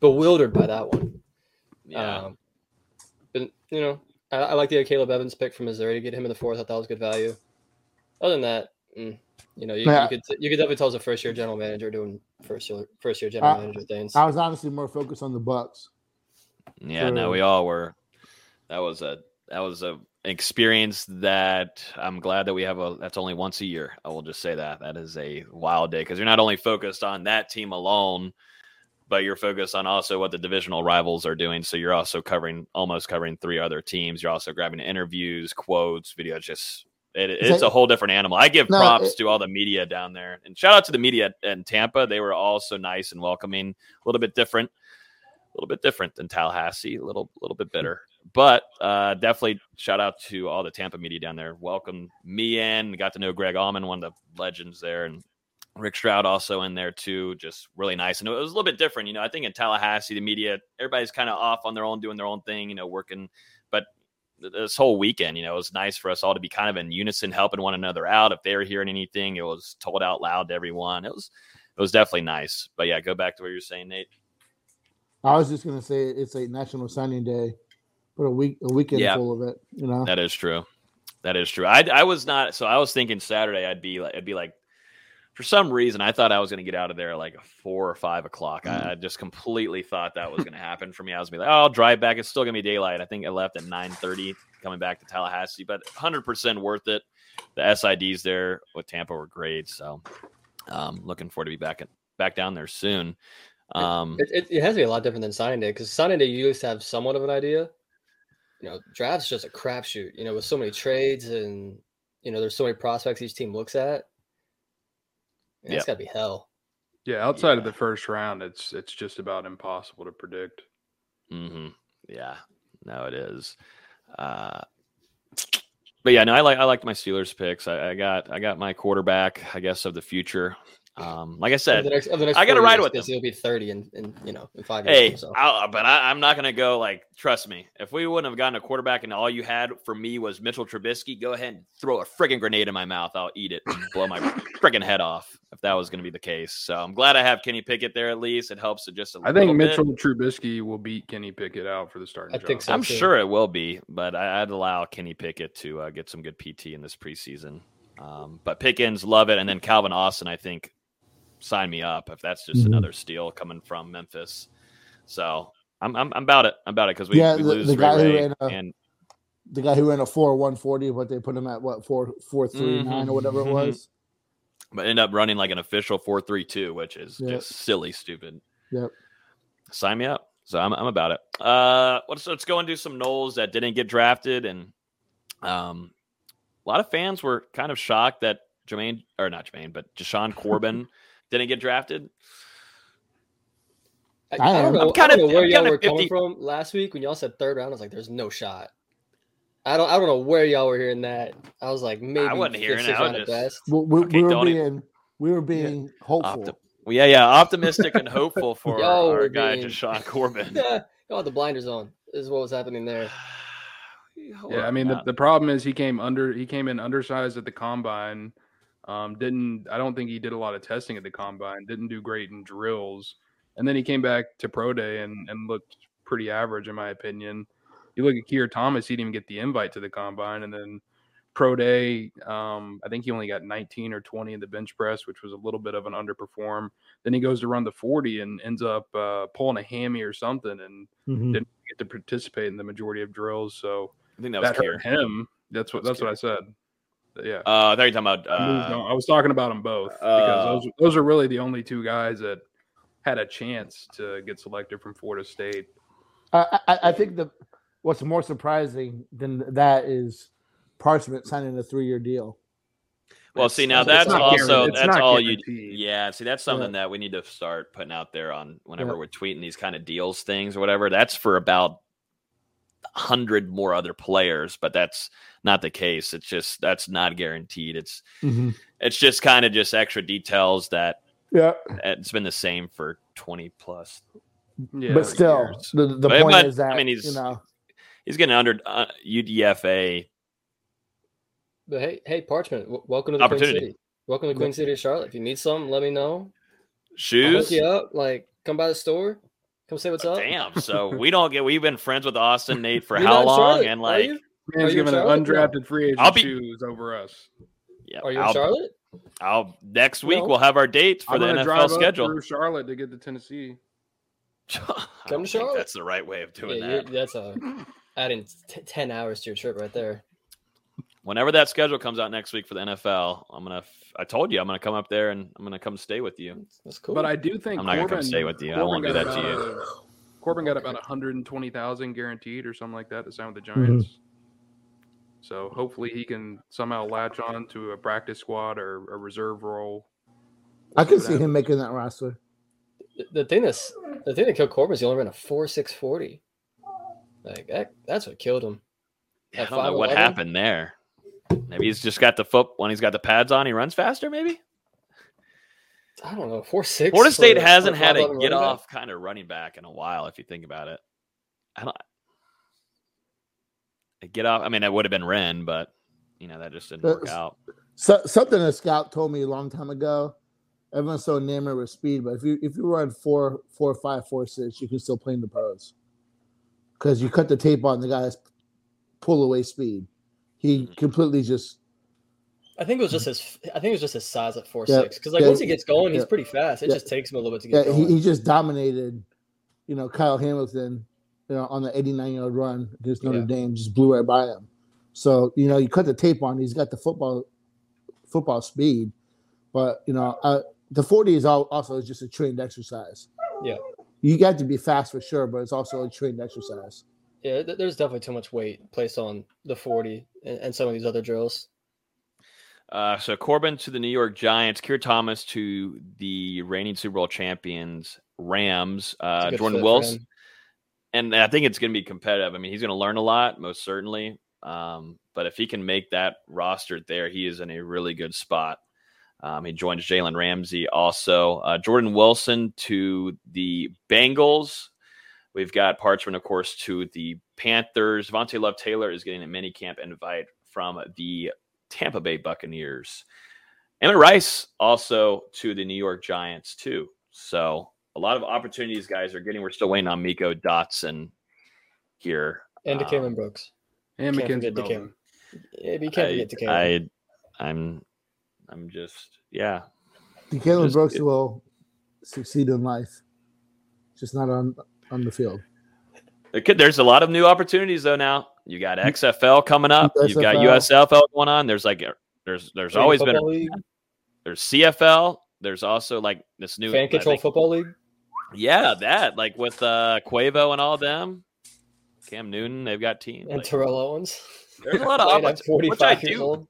bewildered by that one. Yeah. Um, but you know, I, I like the Caleb Evans pick from Missouri to get him in the fourth. I thought that was good value. Other than that, mm, you know, you, Yeah. you could you could definitely tell as a first year general manager doing first year first year general Uh, manager things. I was honestly more focused on the Bucs. Yeah, no, So- we all were. That was a that was a experience that I'm glad that we have a that's only once a year. I will just say that. That is a wild day because you're not only focused on that team alone, but you're focused on also what the divisional rivals are doing. So you're also covering almost covering three other teams. You're also grabbing interviews, quotes, videos, just it, it's that- a whole different animal. I give No, props it- to all the media down there, and shout out to the media in Tampa. They were all so nice and welcoming. A little bit different, a little bit different than Tallahassee. A little, little bit hmm. bitter, but uh, definitely shout out to all the Tampa media down there. Welcome me in. Got to know Greg Auman, one of the legends there, and Rick Stroud also in there too. Just really nice, and it was a little bit different. You know, I think in Tallahassee, the media, everybody's kind of off on their own, doing their own thing. You know, working, but this whole weekend, you know, it was nice for us all to be kind of in unison, helping one another out. If they were hearing anything, it was told out loud to everyone. It was, it was definitely nice. But yeah, go back to what you were saying, Nate. I was just gonna say it's a National Signing Day, but a week a weekend Yeah. full of it. You know, That is true. That is true. I I was not. So I was thinking Saturday. I'd be like, I'd be like, for some reason, I thought I was going to get out of there at like four or five o'clock. I, I just completely thought that was going to happen for me. I was gonna be like, oh, I'll drive back. It's still going to be daylight. I think I left at nine thirty coming back to Tallahassee, but hundred percent worth it. The SIDs there with Tampa were great. So, um, looking forward to be back at, back down there soon. Um, It, it, it has to be a lot different than signing day because signing day you used to have somewhat of an idea. You know, draft's just a crapshoot. You know, with so many trades and you know, there's so many prospects each team looks at. Yeah, Yeah. It's got to be hell. Yeah, outside of the first round, it's it's just about impossible to predict. Mm-hmm. Yeah, no, it is. Uh, but yeah, no, I like I liked my Steelers picks. I, I got I got my quarterback, I guess, of the future. Um, like I said, the next, the next I got to four ride with because them. He'll be 30 in, in you know in five years. Hey, so. But I, I'm not going to go like. Trust me, if we wouldn't have gotten a quarterback and all you had for me was Mitchell Trubisky, go ahead and throw a friggin' grenade in my mouth. I'll eat it and blow my [laughs] friggin' head off if that was going to be the case. So I'm glad I have Kenny Pickett there at least. It helps it just a I little think bit. Mitchell Trubisky will beat Kenny Pickett out for the starting I job. think so. I'm too. sure it will be, but I, I'd allow Kenny Pickett to uh, get some good PT in this preseason. Um, but Pickens, love it, and then Calvin Austin, I think, sign me up if that's just Mhm. another steal coming from Memphis. So I'm I'm, I'm about it. I'm about it because we, Yeah, we the- lose the guy Ray Ray ran a- and the guy who ran a four one forty, what they put him at what four four three nine or whatever it Mhm, was. but end up running like an official four three two, which is Yep. just silly, stupid. Yep. Sign me up. So I'm I'm about it. Uh, let's let's go and do some Noles that didn't get drafted, and um, a lot of fans were kind of shocked that Jermaine or not Jermaine, but Jashaun Corbin [laughs] didn't get drafted. I, I I don't know, I'm kinda- don't know where I'm y'all kinda were coming from last week when y'all said third round. I was like, "There's no shot." I don't. I don't know where y'all were hearing that. I was like, maybe I wasn't hearing it, I was just- best. We, we, Okay, we were don't being we were being hopeful. Opti- yeah, yeah, optimistic and hopeful [laughs] for Yo, our, we're guy being- Jashaun [laughs] Corbin. y'all the blinders on. Is what was happening there. [sighs] Yeah, I mean the, uh, the problem is he came under he came in undersized at the combine. Um, didn't I don't think he did a lot of testing at the combine. Didn't do great in drills, and then he came back to pro day and and looked pretty average in my opinion. You look at Keir Thomas, he didn't even get the invite to the combine, and then pro day, um, I think he only got 19 or 20 in the bench press, which was a little bit of an underperform. Then he goes to run the 40 and ends up uh, pulling a hammy or something, and Mhm. didn't get to participate in the majority of drills. So I think that was that hurt him. That's what That was that's what I said. Yeah. Uh, I thought you were talking about. I, Uh. I was talking about them both uh, because those those are really the only two guys that had a chance to get selected from Florida State. I, I, I think the what's more surprising than that is Parchment signing a three year deal. well, see now that's also that's not all you. Yeah, see that's something that we need to start putting out there on whenever we're tweeting these kind of deals things or whatever. That's for about hundred more other players, but that's not the case. It's just that's not guaranteed. It's Mhm. it's just kind of just extra details that Yeah, it's been the same for twenty plus. Yeah, but still, years. the, the But- point but, is that I mean, he's you know he's getting under uh, UDFA But hey, hey, Parchment, w- welcome to the Queen Opportunity. City. Welcome to Queen City, Charlotte. If you need something, let me know. I'll shoes. hook you up. Like, come by the store. Come say what's up. Damn. So we don't get. We've been friends with Austin [laughs] Nate for how long? Charlotte, And like, you? Man's Are giving an undrafted free agent I'll be- shoes over us. yeah, Are you in I'll, Charlotte? I'll next week No. we'll have our dates for I'm the gonna NFL drive up schedule. through Charlotte to get to Tennessee. [laughs] Come to Charlotte. that's the right way of doing Yeah, that. that's a adding t- ten hours to your trip right there. Whenever that schedule comes out next week for the NFL, I'm gonna. I told you I'm gonna come up there and I'm gonna come stay with you. That's cool. But I do think I'm not gonna come stay with you. I Corbin won't do got that to you. about Corbin got about 120,000 guaranteed or something like that to sign with the Mhm. Giants. So hopefully he can somehow latch on to a practice squad or a reserve role. I can see him making that roster. The- the thing that's the thing that killed Corbin is he only ran a four six forty. Like that, that's what killed him. I don't know what happened there. Maybe he's just got the foot when he's got the pads on. He runs faster. Maybe I don't know. Four six. Florida State for- hasn't for had a get running back? off kind of running back in a while. If you think about it, I don't. A get off. I mean, it would have been Ren, but you know that just didn't work That's- out. So, something a scout told me a long time ago. Everyone's so enamored with speed, but if you if you run four four five four six, you can still play in the pros because you cut the tape on the guy's pull away speed. He Mhm. completely just I think it was just his. I think it was just his size at four Yeah, six. Because like yeah, once he gets going, he's pretty fast. It Yeah. just takes him a little bit to yeah get he, going. he just dominated. You know, Kyle Hamilton, you know, on the eighty nine yard run against Notre Yeah. Dame, just blew right by him. So you know, you cut the tape on. He's got the football football speed, but you know, uh, the forty is al- also just a trained exercise. Yeah. you got to be fast for sure, but it's also a trained exercise. Yeah, there's definitely too much weight placed on the forty and, and some of these other drills. Uh, so Corbin to the New York Giants, Keir Thomas to the reigning Super Bowl champions Rams, uh, Jordan Wilson, and I think it's going to be competitive. I mean, he's going to learn a lot, most certainly. Um, but if he can make that roster there, he is in a really good spot. Um, he joins Jalen Ramsey also. Uh, Jordan Wilson to the Bengals. We've got Parchman, of course, to the Panthers. Vontae Love Taylor is getting a mini camp invite from the Tampa Bay Buccaneers. Emmett Rice also to the New York Giants, too. So a lot of opportunities guys are getting. We're still waiting on Miko Dotson here. And Um, DeCalon Brooks. And Can't Mackenzie. Yeah, you can't forget DeCalon. I, I, I'm, I'm just, yeah. DeCalon Just- Brooks will succeed in life, just not on on the field. There could- There's a lot of new opportunities though. Now you got XFL coming up. You've got USFL. USFL going on. There's like, there's, there's Fan always been. Football League, There's CFL. There's also like this new fan control think- football league. Yeah, that like with uh Quavo and all them. Cam Newton, they've got teams. and like, Terrell Owens. there's a lot of [laughs] Played opportunities, which I 45 years do. old.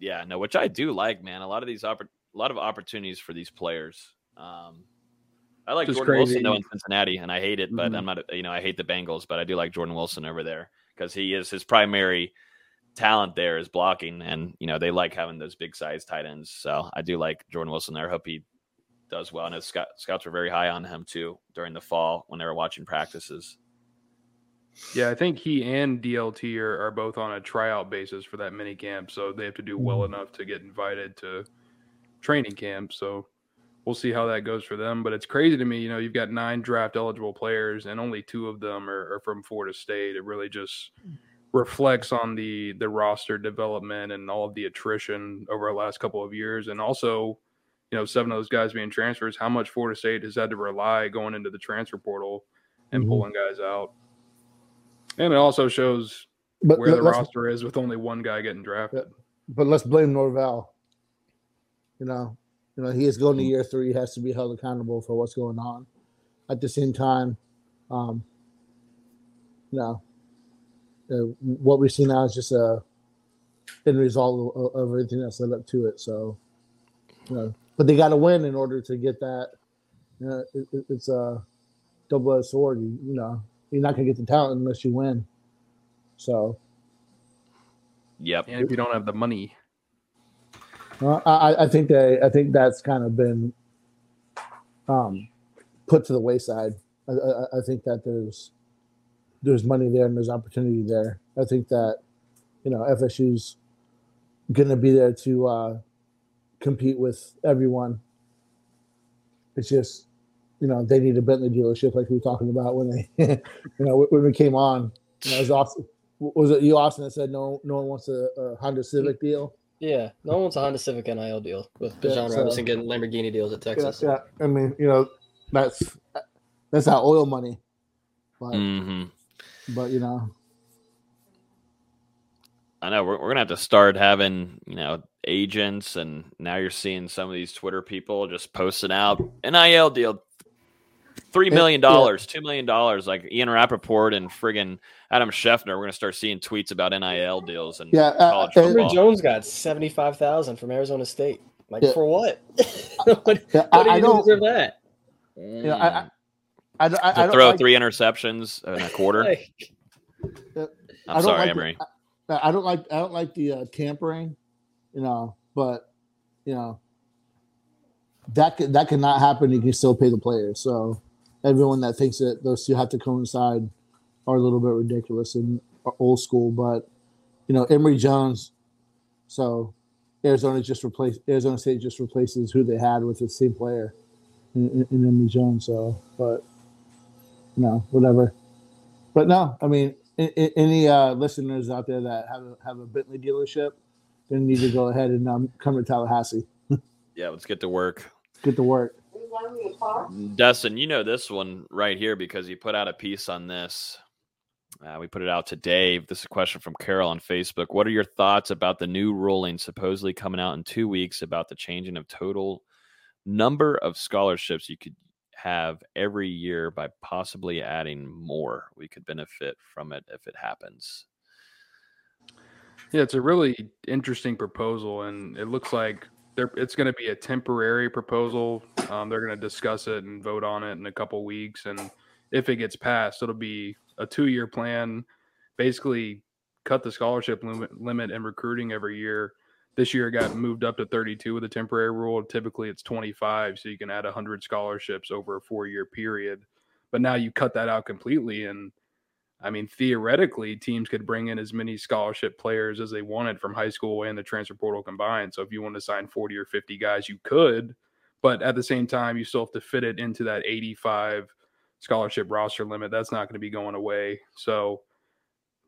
Yeah, no, which I do like, man. A lot of these oppor- a lot of opportunities for these players. Um, I like Just Jordan Wilson though in Cincinnati, and I hate it, but Mhm. I'm not. You know, I hate the Bengals, but I do like Jordan Wilson over there because he is his primary talent there is blocking, and you know they like having those big size tight ends. So I do like Jordan Wilson there. I hope he does well. And his scout, scouts were very high on him too during the fall when they were watching practices. Yeah, I think he and DLT are, are both on a tryout basis for that mini camp, so they have to do well enough to get invited to training camp. So we'll see how that goes for them. But it's crazy to me, you know, you've got nine draft eligible players and only two of them are, are from Florida State. It really just reflects on the the roster development and all of the attrition over the last couple of years, and also, you know, seven of those guys being transfers. How much Florida State has had to rely going into the transfer portal and Mhm. pulling guys out. And it also shows But where the roster is with only one guy getting drafted. but let's blame Norvell. You know, you know, he is going to year three. He has to be held accountable for what's going on. At the same time, um, you know, uh, what we see now is just a end result of, of everything that's led up to it. So, you know, but they got to win in order to get that. You know, it, it- it's a double-edged sword. You, you know, you're not gonna get the talent unless you win. So, Yep. And if you don't have the money, I, I think they, I think that's kind of been um, put to the wayside. I, I, I think that there's there's money there and there's opportunity there. I think that you know FSU's going to be there to uh, compete with everyone. It's just you know they need a Bentley dealership, like we were talking about when they, [laughs] you know, when we came on. You know, it was, Austin, was it you, Austin, that said no, no one wants a, a Honda Civic deal? Yeah, no one wants a Honda Civic NIL deal with Yeah, Bijan so- Robinson getting Lamborghini deals at Texas. yeah. I mean, you know, that's that's not oil money, but hmm but you know, I know we're, we're gonna have to start having you know agents, and now you're seeing some of these Twitter people just posting out NIL deal, three million dollars, two million dollars, like Ian Rapoport and friggin' Adam Schefter. We're gonna start seeing tweets about NIL deals and Yeah, uh, uh, Henry. Jones got seventy five thousand from Arizona State. Like Yeah. for what? what [laughs] yeah, what do I, I you don't, deserve that? you know, I, I, I, don't- I, I don't throw like, three interceptions in a quarter. [laughs] Like, I I'm don't sorry, like the- Emory. I, I don't like I don't like the uh, tampering, you know, but you know that could, that cannot happen. You can still pay the players. So everyone that thinks that those two have to coincide are a little bit ridiculous and old school. But you know, Emory Jones. So Arizona just replaced Arizona State just replaces who they had with the same player in, in, in Emory Jones. So, but no, whatever. But no, I mean, any uh, listeners out there that have a, have a Bentley dealership, then need to go ahead and um, come to Tallahassee. [laughs] Yeah, let's get to work. Get to work. Dustin, you know this one right here because you put out a piece on this. Uh, we put it out today. This is a question from Carol on Facebook. What are your thoughts about the new ruling supposedly coming out in two weeks about the changing of total number of scholarships you could have every year by possibly adding more? We could benefit from it if it happens. Yeah, it's a really interesting proposal, and it looks like there it's going to be a temporary proposal. Um, they're going to discuss it and vote on it in a couple weeks, and if it gets passed, it'll be a two-year plan. Basically, cut the scholarship limit, limit in recruiting every year. This year it got moved up to 32 with a temporary rule. Typically, it's 25, so you can add 100 scholarships over a four-year period. But now you cut that out completely, and I mean, theoretically, teams could bring in as many scholarship players as they wanted from high school and the transfer portal combined. So if you want to sign 40 or 50 guys, you could. But at the same time, you still have to fit it into that 85 scholarship roster limit. That's not going to be going away. So,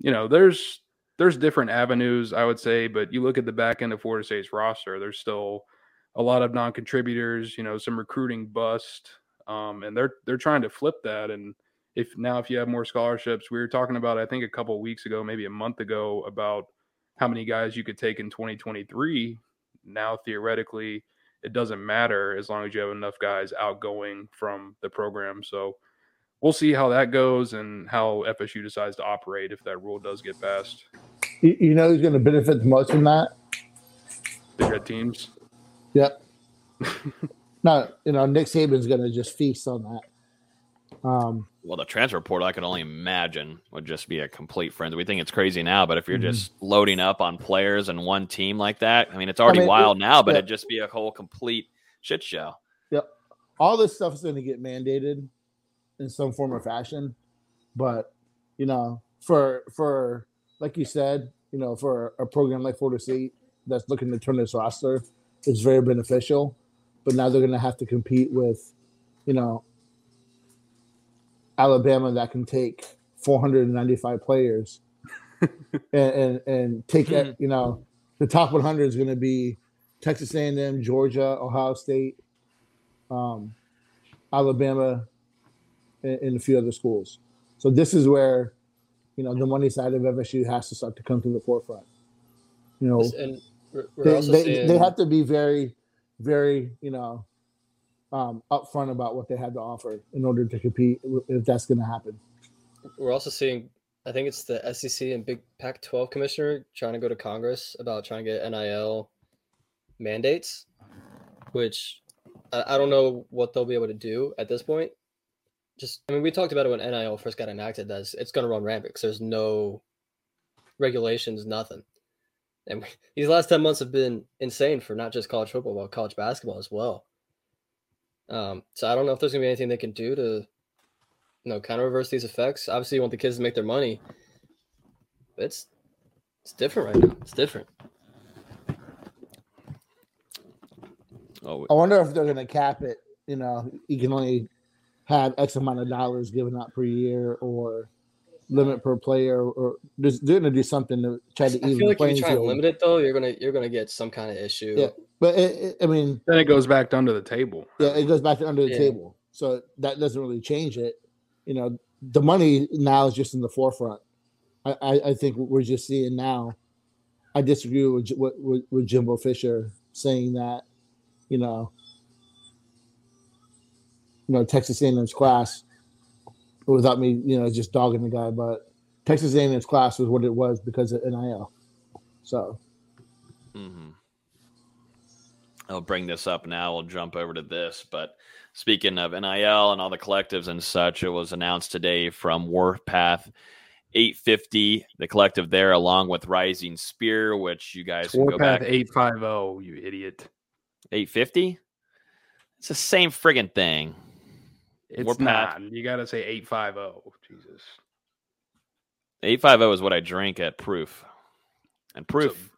you know, there's there's different avenues, I would say, but you look at the back end of Florida State's roster, there's still a lot of non-contributors, you know, some recruiting bust. Um, and they're they're trying to flip that and if now if you have more scholarships we were talking about i think a couple of weeks ago maybe a month ago about how many guys you could take in 2023 now theoretically it doesn't matter as long as you have enough guys outgoing from the program so we'll see how that goes and how fsu decides to operate if that rule does get passed You, you know who's going to benefit the most from that? the good teams Yep. [laughs] no, you know Nick Saban's going to just feast on that. Um, Well, the transfer portal, I could only imagine, would just be a complete frenzy. We think it's crazy now, but if you're Mhm. just loading up on players and one team like that, I mean, it's already mean, wild it- now, but yeah. it'd just be a whole complete shit show. Yep. All this stuff is going to get mandated in some form or fashion, but you know, for for like you said, you know, for a program like Florida State that's looking to turn this roster, it's very beneficial. But now they're going to have to compete with, you know, Alabama that can take 495 players [laughs] and, and and take it. You know, the top 100 is going to be Texas A&M, Georgia, Ohio State, um, Alabama, and, and a few other schools. So this is where, you know, the money side of FSU has to start to come to the forefront. You know, and they, they, they have to be very, very, you know, um, upfront about what they had to offer in order to compete if that's going to happen. we're also seeing I think it's the SEC and Big Pac 12 commissioner trying to go to Congress about trying to get NIL mandates, which I, I don't know what they'll be able to do at this point. Just, I mean, we talked about it when NIL first got enacted. That it's, going to run rampant because there's no regulations, nothing. And [laughs] these last 10 months have been insane for not just college football, but college basketball as well. Um, so I don't know if there's going to be anything they can do to you know, kind of reverse these effects. Obviously, you want the kids to make their money. But it's it's different right now. It's different. Oh, I wonder if they're going to cap it. You know, you can only have X amount of dollars given out per year or limit per player, or just they're gonna do something to try to I even feel like if you try to limit it though, you're gonna you're gonna get some kind of issue. Yeah, but it, it- I mean, Then it goes back to under the table. yeah, it goes back to under the Yeah. table, so that doesn't really change it. You know, the money now is just in the forefront. I, I, I think we're just seeing now. I disagree with, J- with with with Jimbo Fisher saying that, you know, you know Texas A&M's class, without me, you know, just dogging the guy, but Texas A&M's class was what it was because of NIL. So hmm I'll bring this up now. We'll jump over to this. But speaking of NIL and all the collectives and such, it was announced today from Warpath 850, the collective there, along with Rising Spear, which you guys can go Warpath back. eight five zero. You idiot. 850? It's the same friggin' thing. It's Warpath. not. You got to say eight five zero. Jesus. 850 is what I drink at Proof. And Proof,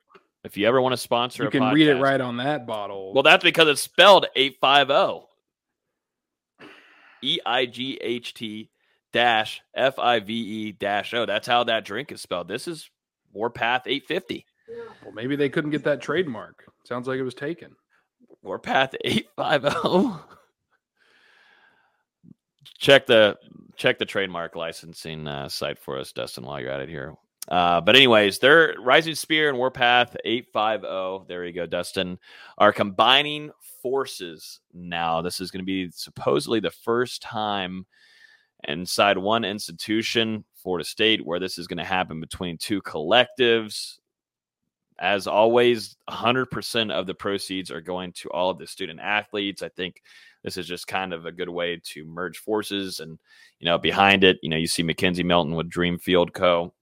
if you ever want to sponsor You can read it right on that bottle. Well, that's because it's spelled 850. E I G H T dash F I V E dash O. That's how that drink is spelled. This is Warpath 850. Well, maybe they couldn't get that trademark. Sounds like it was taken. Warpath 850. [laughs] check the check the trademark licensing uh, site for us, Dustin, while you're at it here. Uh, but anyways, they're Rising Spear and Warpath 850. There you go, Dustin. Are combining forces now. This is going to be supposedly the first time inside one institution, Florida State, where this is going to happen between two collectives. As always, 100% of the proceeds are going to all of the student athletes. I think this is just kind of a good way to merge forces. And, you know, behind it, you know, you see Mackenzie Melton with Dreamfield Co.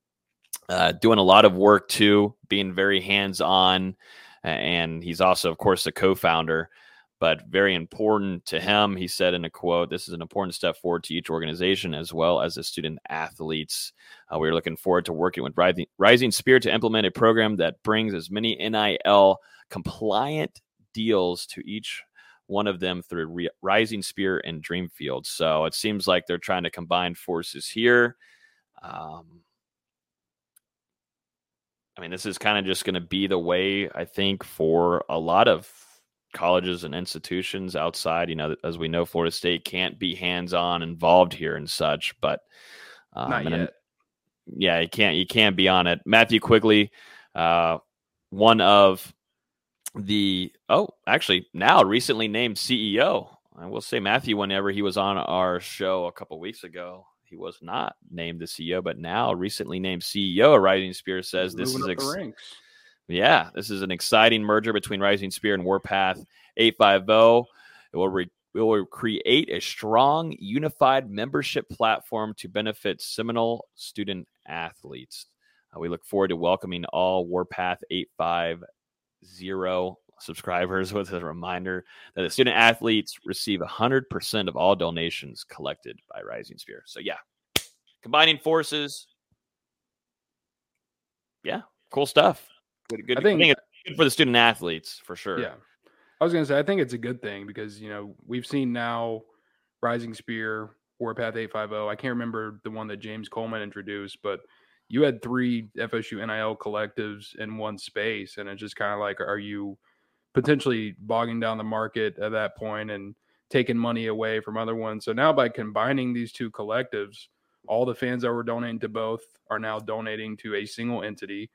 Uh, doing a lot of work too, being very hands on. And he's also, of course, the co founder, but very important to him. He said in a quote, This is an important step forward to each organization as well as the student athletes. Uh, we're looking forward to working with Rising, Rising Spear to implement a program that brings as many NIL compliant deals to each one of them through Re- Rising Spear and Dreamfield. So it seems like they're trying to combine forces here. Um, I mean, this is kind of just going to be the way I think for a lot of colleges and institutions outside. You know, as we know, Florida State can't be hands-on involved here and such, but um, Not yet. yeah, you can't you can't be on it. Matthew Quigley, uh, one of the oh, actually now recently named CEO. I will say Matthew, whenever he was on our show a couple weeks ago, he was not named the CEO, but now recently named CEO of Rising Spear says this is ex- yeah, this is an exciting merger between Rising Spear and Warpath 850. It will, re- it will create a strong, unified membership platform to benefit Seminole student athletes. Uh, we look forward to welcoming all Warpath 850 subscribers [laughs] with a reminder that the student athletes receive 100% of all donations collected by Rising Spear. So, yeah, combining forces. Yeah, cool stuff. Good, good. I think- it's good for the student athletes for sure. Yeah. I was gonna say I think it's a good thing because you know we've seen now Rising Spear, Warpath 850. I can't remember the one that James Coleman introduced, but you had three FSU NIL collectives in one space, and it's just kind of like, are you potentially bogging down the market at that point and taking money away from other ones? So now by combining these two collectives, all the fans that were donating to both are now donating to a single entity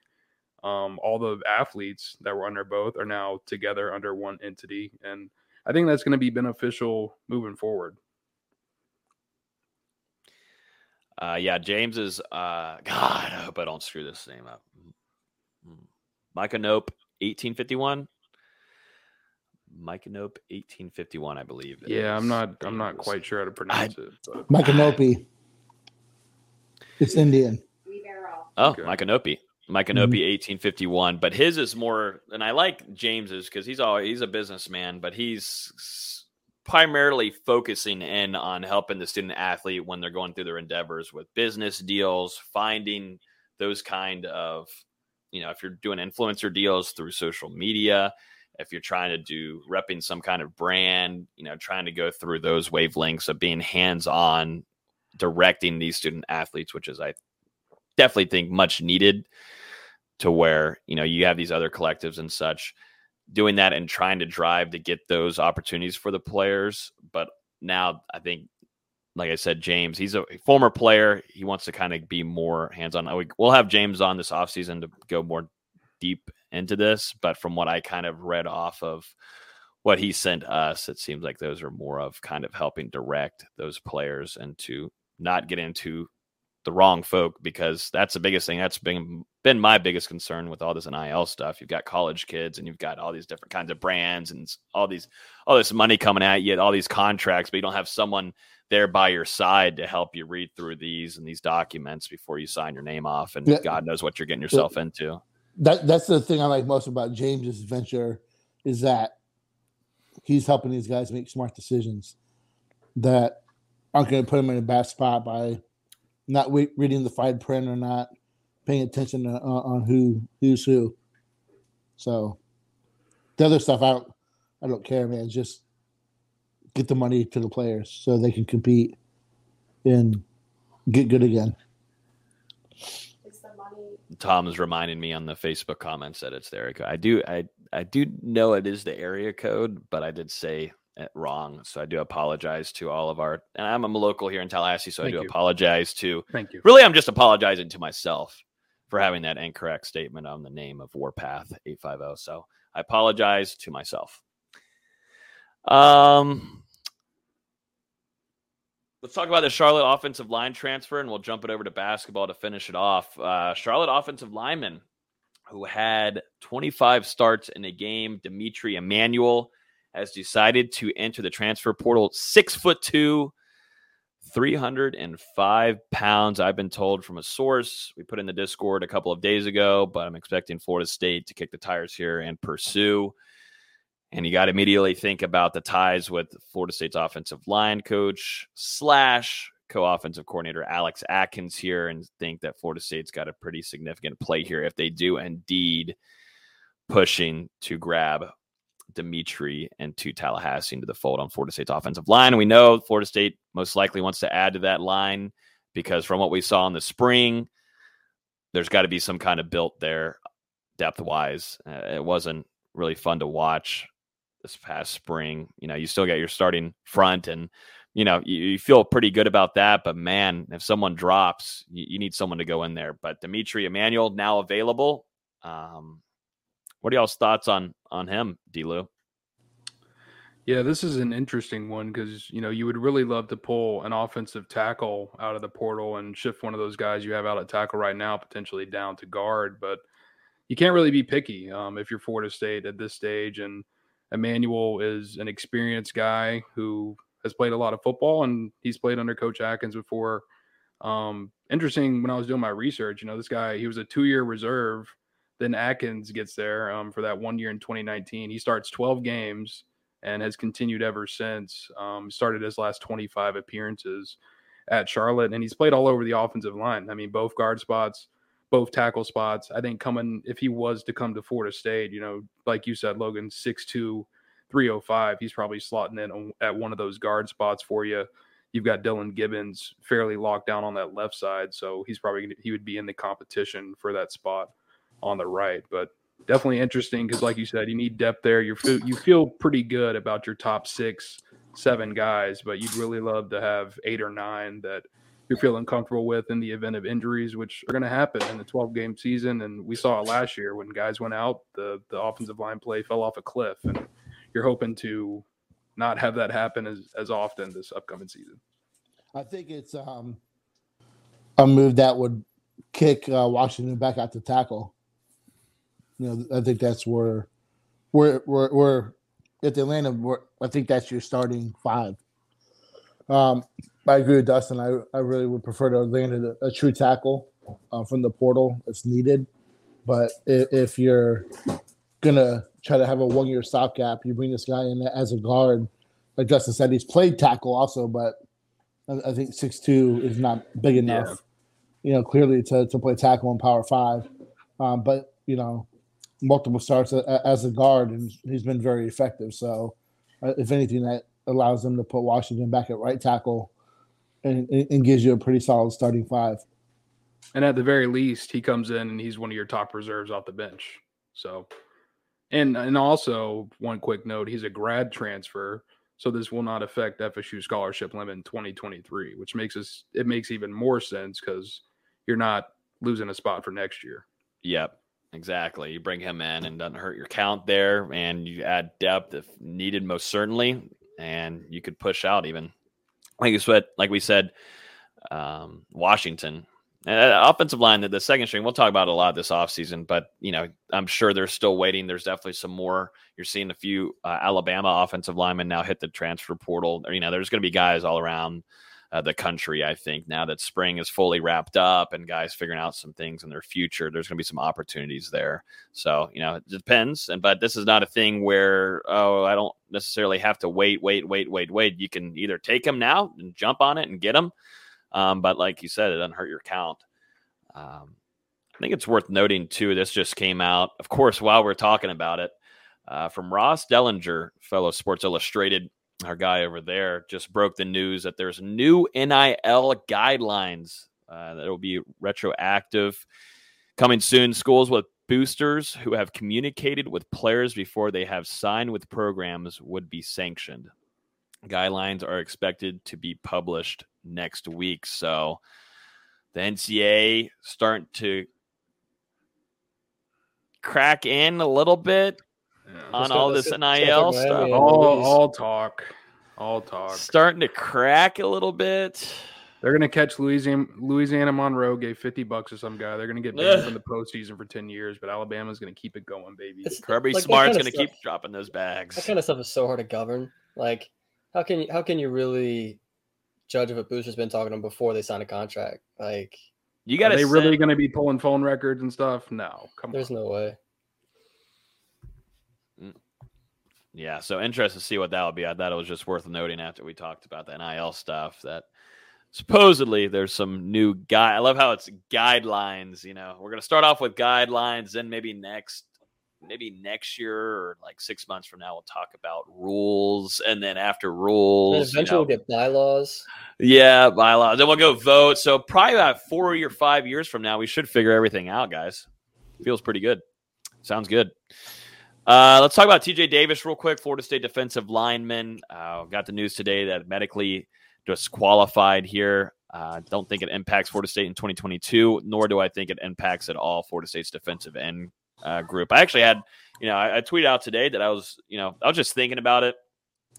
um, all the athletes that were under both are now together under one entity and i think that's going to be beneficial moving forward Uh, yeah, James is. Uh, [laughs] God, I hope I don't screw this name up. Micah Nope, eighteen fifty one. Micah Nope, eighteen fifty one, I believe. yeah i'm not i'm not quite sure how to pronounce it but Micanopy. [laughs] It's Indian. Oh, Okay. Micah Nope. Micah. Eighteen fifty one. But his is more, and I like James's because he's all he's a businessman, but he's s- primarily focusing in on helping the student athlete when they're going through their endeavors with business deals, finding those kind of, you know, if you're doing influencer deals through social media if you're trying to do repping some kind of brand, you know, trying to go through those wavelengths of being hands on directing these student athletes, which is, I definitely think, much needed to where, you know, you have these other collectives and such doing that and trying to drive to get those opportunities for the players. But now I think, like I said, James, he's a former player. He wants to kind of be more hands on. We'll have James on this offseason to go more deep into this. But from what I kind of read off of what he sent us, it seems like those are more of kind of helping direct those players and to not get into the wrong folk because that's the biggest thing. That's been been my biggest concern with all this NIL stuff. You've got college kids and you've got all these different kinds of brands and all these all this money coming at you, and all these contracts, but you don't have someone there by your side to help you read through these and these documents before you sign your name off and yeah. God knows what you're getting yourself into. That that's the thing I like most about James's venture is that he's helping these guys make smart decisions that aren't going to put them in a bad spot by not re- reading the fine print or not paying attention to, uh, on who who's who. So the other stuff I don't I don't care, man. Just get the money to the players so they can compete and get good again. Tom is reminding me on the Facebook comments that it's the area code. I do I I do know it is the area code, but I did say it wrong. So I do apologize to all of our and I'm a local here in Tallahassee, so Thank I do you. apologize to Thank you. Really, I'm just apologizing to myself for having that incorrect statement on the name of Warpath 850. So I apologize to myself. Um Let's talk about the Charlotte offensive line transfer, and we'll jump it over to basketball to finish it off. Uh, Charlotte offensive lineman who had 25 starts in a game, Dimitri Emmanuel, has decided to enter the transfer portal. Six foot two, 305 pounds, I've been told from a source. We put in the Discord a couple of days ago, but I'm expecting Florida State to kick the tires here and pursue. And you got to immediately think about the ties with Florida State's offensive line coach slash co-offensive coordinator Alex Atkins here, and think that Florida State's got a pretty significant play here if they do indeed pushing to grab Dimitri and to Tallahassee into the fold on Florida State's offensive line. And we know Florida State most likely wants to add to that line because from what we saw in the spring, there's got to be some kind of built there depth wise. Uh, it wasn't really fun to watch this past spring. You know, you still got your starting front and you know, you, you, feel pretty good about that. But man, if someone drops, you, you, need someone to go in there. But Dimitri Emmanuel now available. Um, what are y'all's thoughts on on him, Delu? Yeah, this is an interesting one because you know you would really love to pull an offensive tackle out of the portal and shift one of those guys you have out at tackle right now potentially down to guard, but you can't really be picky um, if you're Florida State at this stage. And Emmanuel is an experienced guy who has played a lot of football and he's played under Coach Atkins before. Um, interesting when I was doing my research, you know, this guy he was a two-year reserve then Atkins gets there um, for that one year in 2019. He starts 12 games and has continued ever since. Um, started his last 25 appearances at Charlotte, and he's played all over the offensive line. I mean, both guard spots, both tackle spots. I think coming, if he was to come to Florida State, you know, like you said, Logan, 6'2, 305, he's probably slotting in at one of those guard spots for you. You've got Dylan Gibbons fairly locked down on that left side, so he's probably he would be in the competition for that spot on the right. But definitely interesting because, like you said, you need depth there. You feel you feel pretty good about your top six, seven guys, but you'd really love to have eight or nine that you're feeling comfortable with in the event of injuries, which are going to happen in the 12 game season. And we saw it last year when guys went out, the the offensive line play fell off a cliff, and you're hoping to not have that happen as as often this upcoming season. I think it's um, a move that would kick uh, Washington back out to tackle you know, I think that's where where where where at the Atlanta. Where, I think that's your starting five. Um, I agree with Dustin. I, I really would prefer to land a, a true tackle uh, from the portal if needed. But if, if you're gonna try to have a one year stopgap, you bring this guy in as a guard. Like Justin said, he's played tackle also, but I, I think six two is not big enough. Yeah. You know, clearly to, to play tackle in Power Five. Um, but you know, multiple starts a, as a guard, and he's been very effective. So, uh, if anything, that allows them to put Washington back at right tackle, and, and gives you a pretty solid starting five. And at the very least, he comes in and he's one of your top reserves off the bench. So, and and also one quick note: he's a grad transfer, so this will not affect FSU scholarship limit in 2023, which makes us it makes even more sense because you're not losing a spot for next year. Yep. Exactly. You bring him in and doesn't hurt your count there, and you add depth if needed, most certainly, and you could push out even. Like you said, like we said, um, Washington and offensive line, the, the second string, we'll talk about a lot this offseason, but you know, I'm sure they're still waiting. There's definitely some more. You're seeing a few uh, Alabama offensive linemen now hit the transfer portal. You know, there's going to be guys all around uh, the country. I think now that spring is fully wrapped up and guys figuring out some things in their future, there's going to be some opportunities there. So you know, it depends. And but this is not a thing where oh, I don't necessarily have to wait, wait, wait, wait, wait. You can either take them now and jump on it and get them um, but like you said, it doesn't hurt your count. Um, I think it's worth noting too. This just came out, of course, while we're talking about it, uh, from Ross Dellenger, fellow Sports Illustrated, our guy over there, just broke the news that there's new NIL guidelines uh, that will be retroactive coming soon. Schools with boosters who have communicated with players before they have signed with programs would be sanctioned. Guidelines are expected to be published next week. So the NCA starting to crack in a little bit yeah. on all this NIL stuff. All, all talk. All talk. Starting to crack a little bit. They're gonna catch Louisiana Louisiana Monroe gave fifty bucks to some guy. They're gonna get banned from the postseason for ten years, but Alabama's gonna keep it going, baby. It's, Kirby like Smart's gonna keep dropping those bags. That kind of stuff is so hard to govern. Like, how can you how can you really judge if a booster's been talking to them before they sign a contract. Like, you got. Are they send... really going to be pulling phone records and stuff? No, come on. There's on. no way. Mm. Yeah, so interested to see what that would be. I thought it was just worth noting after we talked about the NIL stuff that supposedly there's some new guy. I love how it's guidelines. You know, we're going to start off with guidelines, then maybe next maybe next year or like six months from now, we'll talk about rules. And then after rules, and eventually you know, we'll get bylaws. Yeah, bylaws. Then we'll go vote. So probably about four or five years from now, we should figure everything out, guys. Feels pretty good. Sounds good. Uh, let's talk about TJ Davis real quick. Florida State defensive lineman. Uh, got the news today that medically disqualified here. Uh, don't think it impacts Florida State in 2022, nor do I think it impacts at all Florida State's defensive end uh, group. I actually had, you know, I, I, tweeted out today that I was, you know, I was just thinking about it,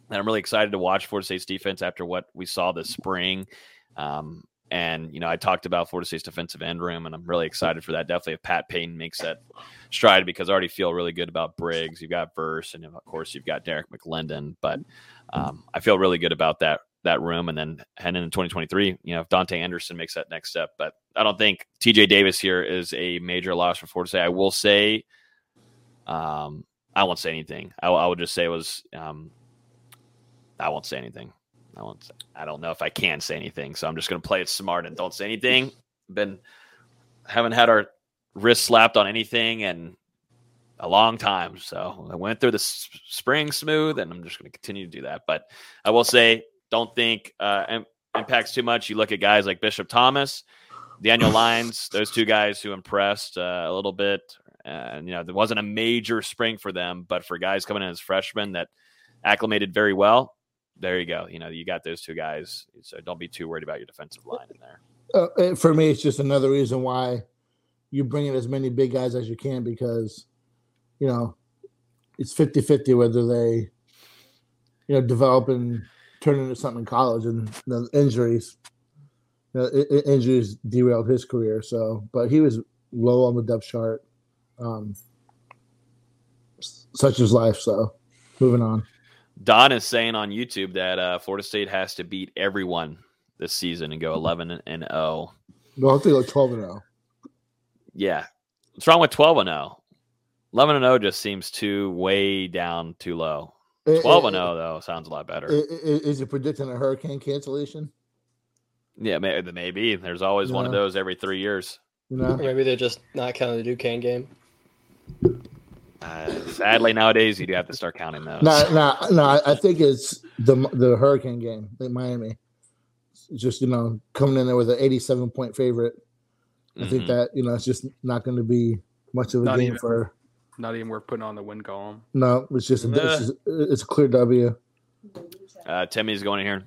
and I'm really excited to watch Florida State's defense after what we saw this spring. Um, and you know, I talked about Florida State's defensive end room, and I'm really excited for that. Definitely, if Pat Payton makes that stride, because I already feel really good about Briggs. You've got Verse, and of course, you've got Derrick McLendon. But um, I feel really good about that that room. And then heading into 2023, you know, if Dante Anderson makes that next step, but I don't think TJ Davis here is a major loss for Florida State. I will say, um, I won't say anything. I, I would just say it was, um, I won't say anything. I won't. Say, I don't know if I can say anything, so I'm just going to play it smart and don't say anything. Been haven't had our wrist slapped on anything in a long time. So I went through the s- spring smooth, and I'm just going to continue to do that. But I will say don't think uh, impacts too much. You look at guys like Bishop Thomas, Daniel [laughs] Lyons, those two guys who impressed uh, a little bit. And, you know, there wasn't a major spring for them, but for guys coming in as freshmen that acclimated very well, there you go. You know, you got those two guys. So don't be too worried about your defensive line in there. Uh, for me, it's just another reason why you bring in as many big guys as you can because, you know, it's 50 50 whether they, you know, develop and turn into something in college, and the injuries, you know, injuries derailed his career. So, but he was low on the depth chart. Um, such is life. So, moving on. Don is saying on YouTube that uh, Florida State has to beat everyone this season and go 11 and 0. No, I think like 12 and 0. Yeah. What's wrong with 12 and 0? 11 and 0 just seems too way down too low. Twelve and zero oh, though sounds a lot better. Is it predicting a hurricane cancellation? Yeah, maybe. maybe. There's always yeah. one of those every three years. You know? Maybe they're just not counting the Duquesne game. Uh, sadly, nowadays you do have to start counting those. No, no, no. I- I think it's the the Hurricane game, like Miami. Just you know, coming in there with an 87 point favorite. I think Mhm. that you know it's just not going to be much of a Not game even- for. Not even worth putting on the win column. No, it's just, Nah. it's, just it's a clear W. Uh, Timmy's going in here,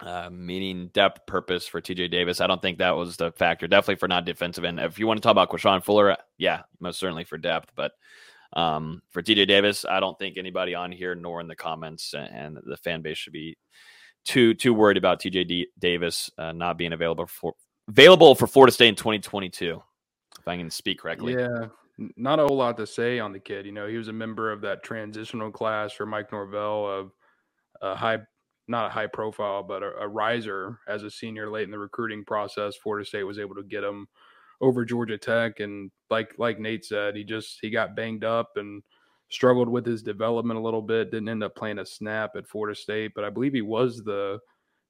uh, meaning depth purpose for TJ Davis. I don't think that was the factor. Definitely for not defensive end. If you want to talk about Quashawn Fuller, yeah, most certainly for depth. But um, for TJ Davis, I don't think anybody on here nor in the comments and the fan base should be too too worried about TJ D- Davis uh, not being available for available for Florida State in 2022. If I can speak correctly. Yeah, not a whole lot to say on the kid. You know, he was a member of that transitional class for Mike Norvell of a high, not a high profile, but a, a riser as a senior late in the recruiting process. Florida State was able to get him over Georgia Tech, and like like Nate said, he just he got banged up and struggled with his development a little bit. Didn't end up playing a snap at Florida State, but I believe he was the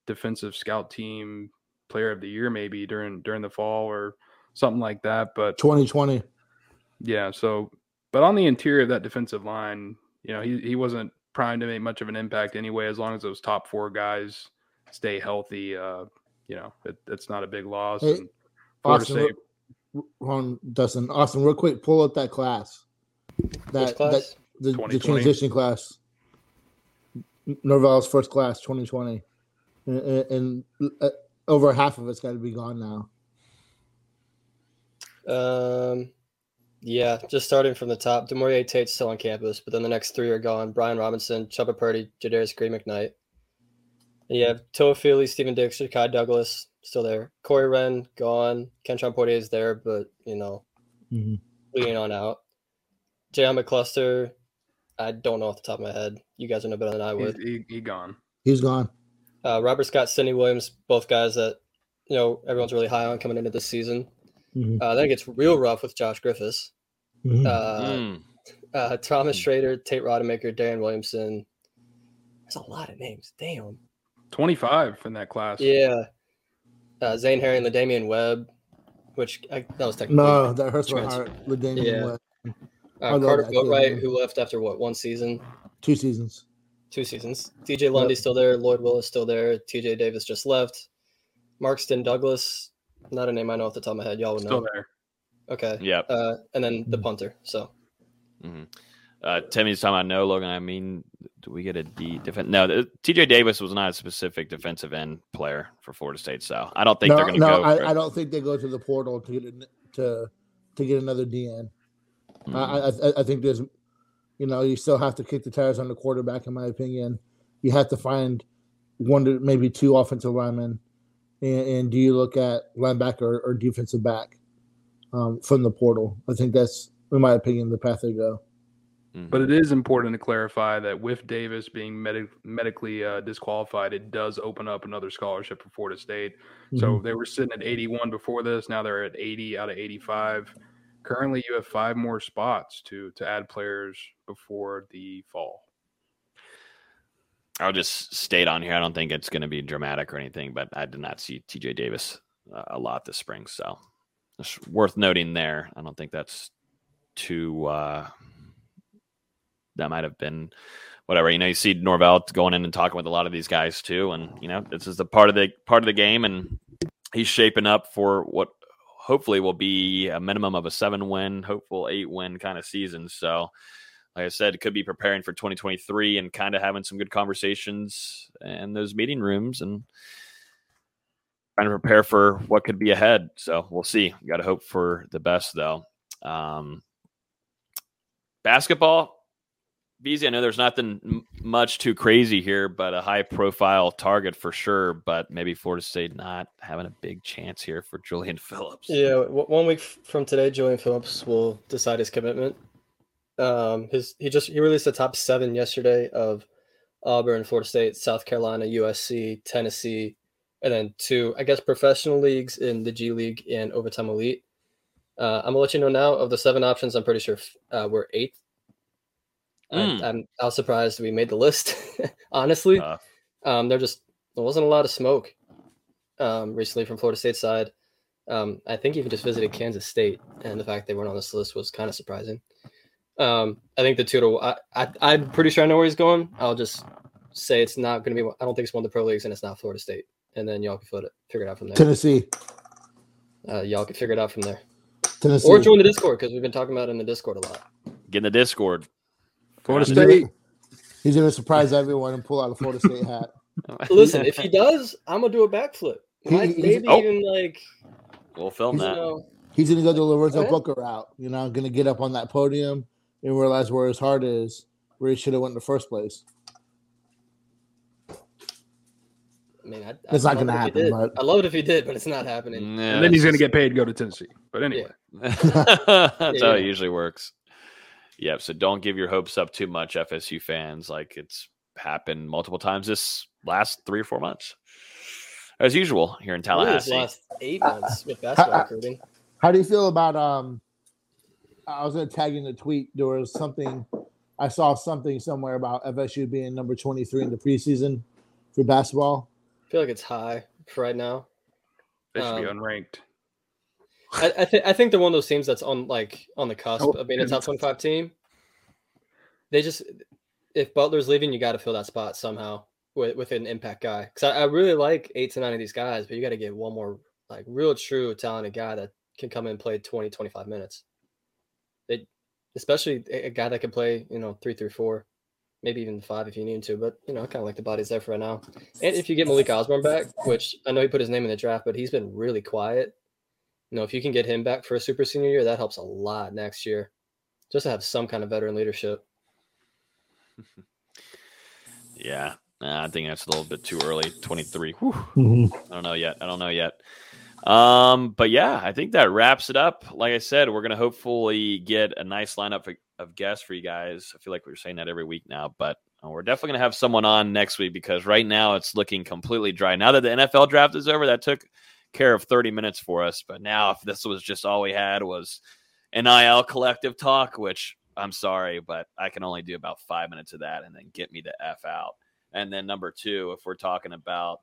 defensive scout team player of the year maybe during during the fall or something like that. But 2020. yeah, so but on the interior of that defensive line, you know, he he wasn't primed to make much of an impact anyway. As long as those top four guys stay healthy, uh, you know, it, it's not a big loss. Hey, and Florida Austin, State, real- Ron, Dustin, Austin, real quick, pull up that class. That, class? that the, the transition class. Norvell's first class, 2020, and, and, uh, over half of it's got to be gone now. Um, yeah, just starting from the top. Demorie Tate's still on campus, but then the next three are gone. Brian Robinson, Chubba Purdy, Jadarius Green-McKnight. And you have Toafili, Stephen Dix, Kai Douglas still there. Corey Wren gone. Kentron Poitier is there, but you know, Mhm. leaning on out. J.M. McCluster, I don't know off the top of my head. You guys are know better than I he's, would. he, he gone. He's gone. Uh, Robert Scott, Sidney Williams, both guys that you know everyone's really high on coming into this season. Mhm. Uh, then it gets real rough with Josh Griffiths. Mhm. Uh, Mm. uh, Thomas Schrader, Tate Rodemaker, Darren Williamson. There's a lot of names. Damn. Twenty five in that class. Yeah. Uh, Zane Harry and LaDamian Webb, which I, that was technically. no, that hurts my heart. LaDamian Yeah. Webb. Uh, Carter that Boatwright, who left after what, one season, Two seasons. two seasons. DJ Lundy still there. Lloyd Willis still there. TJ Davis just left. Markston Douglas, not a name I know off the top of my head. Y'all would know. Still there. Okay. Yep. Uh, and then the punter. So hmm Uh, Timmy's talking about no Logan. I mean, do we get a D defense? No, the, TJ Davis was not a specific defensive end player for Florida State, so I don't think no, they're going to no, go. I, I don't think they go to the portal to get to to get another DN. Mhm. I, I I think there's, you know, you still have to kick the tires on the quarterback. In my opinion, you have to find one to maybe two offensive linemen, and, and do you look at linebacker or, or defensive back um, from the portal? I think that's, in my opinion, the path they go. Mhm. But it is important to clarify that with Davis being medic- medically uh, disqualified, it does open up another scholarship for Florida State. So they were sitting at 81 before this. Now they're at 80 out of 85. Currently, you have five more spots to to add players before the fall. I'll just state on here. I don't think it's going to be dramatic or anything, but I did not see TJ Davis uh, a lot this spring, so it's worth noting there. I don't think that's too. Uh, that might have been whatever. You know, you see Norvell going in and talking with a lot of these guys too, and you know, this is the part of the part of the game, and he's shaping up for what hopefully will be a minimum of a seven win, hopeful eight win kind of season. So like I said, could be preparing for 2023 and kind of having some good conversations in those meeting rooms and trying to prepare for what could be ahead. So we'll see. Got to hope for the best, though. Um, basketball, BZ, I know there's nothing much too crazy here, but a high profile target for sure. But maybe Florida State not having a big chance here for Julian [laughs] Phillips. yeah, one week from today, Julian Phillips will decide his commitment. Um, his he just he released the top seven yesterday of Auburn, Florida State, South Carolina, USC, Tennessee, and then two, I guess, professional leagues in the G League and Overtime Elite. Uh, I'm gonna let you know now of the seven options. I'm pretty sure uh, we're eighth. Mm. I, I'm I was surprised we made the list. [laughs] honestly, Uh, um, there just there wasn't a lot of smoke um, recently from Florida State side. Um, I think even just visited Kansas State, and the fact they weren't on this list was kind of surprising. Um, I think the two to I, I I'm pretty sure I know where he's going. I'll just say it's not going to be. I don't think it's one of the pro leagues, and it's not Florida State. And then y'all can flip it, figure it out from there. Tennessee, Uh, y'all can figure it out from there, Tennessee. or join the Discord because we've been talking about it in the Discord a lot. Get in the Discord. Florida He's gonna- State. He's going to surprise everyone and pull out a Florida State hat. [laughs] Listen, if he does, I'm gonna do a backflip. He- he's- maybe Oh. even like We'll film you that. know. He's going to go the Lorenzo Okay. Booker route. You know, going to get up on that podium and realize where his heart is, where he should have went in the first place. I mean, I, It's I not gonna it happen, but- I love it if he did, but it's not happening. Yeah, and then he's going to get paid to go to Tennessee. But anyway, [laughs] That's how Yeah. it usually works. Yep. So don't give your hopes up too much, FSU fans. Like it's happened multiple times this last three or four months, as usual here in Really, this Tallahassee. last eight months with basketball recruiting. How do you feel about um? I was going to tag in the tweet. There was something I saw something somewhere about FSU being number twenty three in the preseason for basketball. I feel like it's high for right now. they should be Um, unranked. I, I think I think they're one of those teams that's on like on the cusp Oh, of being a top twenty five team. They just if Butler's leaving, you got to fill that spot somehow with with an impact guy. Because I, I really like eight to nine of these guys, but you got to get one more like real true talented guy that can come in and play 20, 25 minutes. They especially a, a guy that can play you know three through four, maybe even five if you need to. But you know I kind of like the bodies there for right now. And if you get Malik Osborne back, which I know he put his name in the draft, but he's been really quiet. You know, if you can get him back for a super senior year, that helps a lot next year. Just to have some kind of veteran leadership. [laughs] Yeah. Nah, I think that's a little bit too early. 23. Whew. Mhm. I don't know yet. I don't know yet. Um, but yeah, I think that wraps it up. Like I said, we're gonna hopefully get a nice lineup of, of guests for you guys. I feel like we're saying that every week now, but uh, we're definitely gonna have someone on next week because right now it's looking completely dry. Now that the NFL draft is over, that took care of 30 minutes for us. But now if this was just all we had was an NIL collective talk, which I'm sorry, but I can only do about five minutes of that and then get me the F out. And then number two, if we're talking about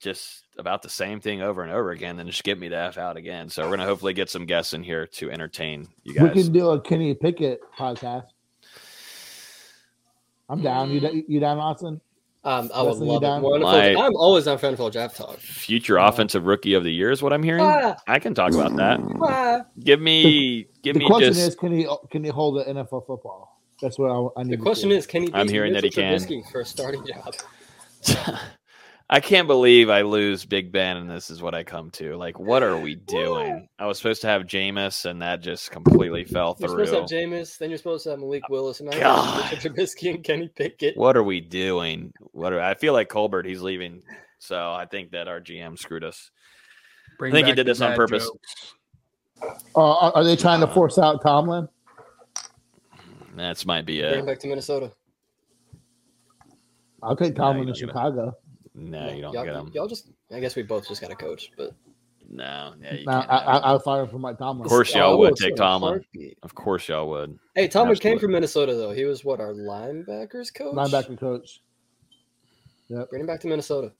just about the same thing over and over again, then just get me the F out again. So we're gonna hopefully get some guests in here to entertain you guys. We can do a Kenny Pickett podcast. I'm down. You mm. you down, Austin? Um, I would love it. Wonderful. My I'm always on for NFL draft talk. Future offensive rookie of the year is what I'm hearing. Ah. I can talk about that. [laughs] Ah. Give me, give the me The question just. is, can he can he hold the NFL football? That's what I, I need. The question see. is, can he beat I'm hearing that he can. Trubisky for a starting job? [laughs] I can't believe I lose Big Ben, and this is what I come to. Like, what are we doing? I was supposed to have Jameis, and that just completely fell You're supposed to have through. Jameis, then you're supposed to have Malik Willis, and now God. you have Trubisky and Kenny Pickett. What are we doing? What are, I feel like Colbert, he's leaving, so I think that our GM screwed us. Bring I think he did this on purpose. Uh, are, are they trying to force out Tomlin? That's might be Bring back to Minnesota. I'll take No, Tomlin you in don't get Chicago. No, you don't y'all, get him. y'all just, I guess we both just got a coach, but No, yeah, you Now, can't I, I, I'll fire him for Mike Tomlin. Of course, y'all I would will take too, Tomlin. heartbeat. Of course, y'all would. Hey, Tomlin came from Minnesota though. He was what our linebackers coach. linebacker coach. Bring him back to Minnesota.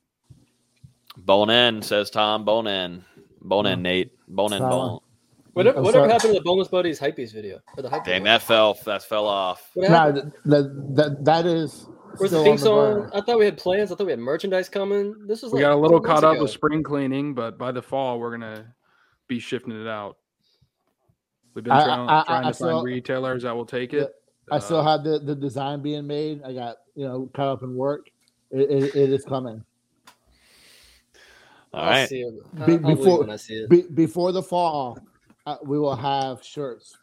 Bone in, says Tom. Bone in. Bone in, hmm. Nate. Bone in, bone. Whatever, whatever happened to the Boneless Buddies hypebeast video? Or the hype Dang, video? that fell. That fell off. What Nah, that, that that is. Where's the theme on the song? I thought we had plans. I thought we had merchandise coming. This was We like got a little two months caught up ago. with spring cleaning, but by the fall we're gonna be shifting it out. We've been I- trying, I- I- trying I to find saw- retailers that will take it. I still Uh, have the, the design being made. I got you know caught up in work. It, it, it is coming. All I'll see it. I'll, Be- I'll believe before- when I see it. Be, before the fall, uh, we will have shirts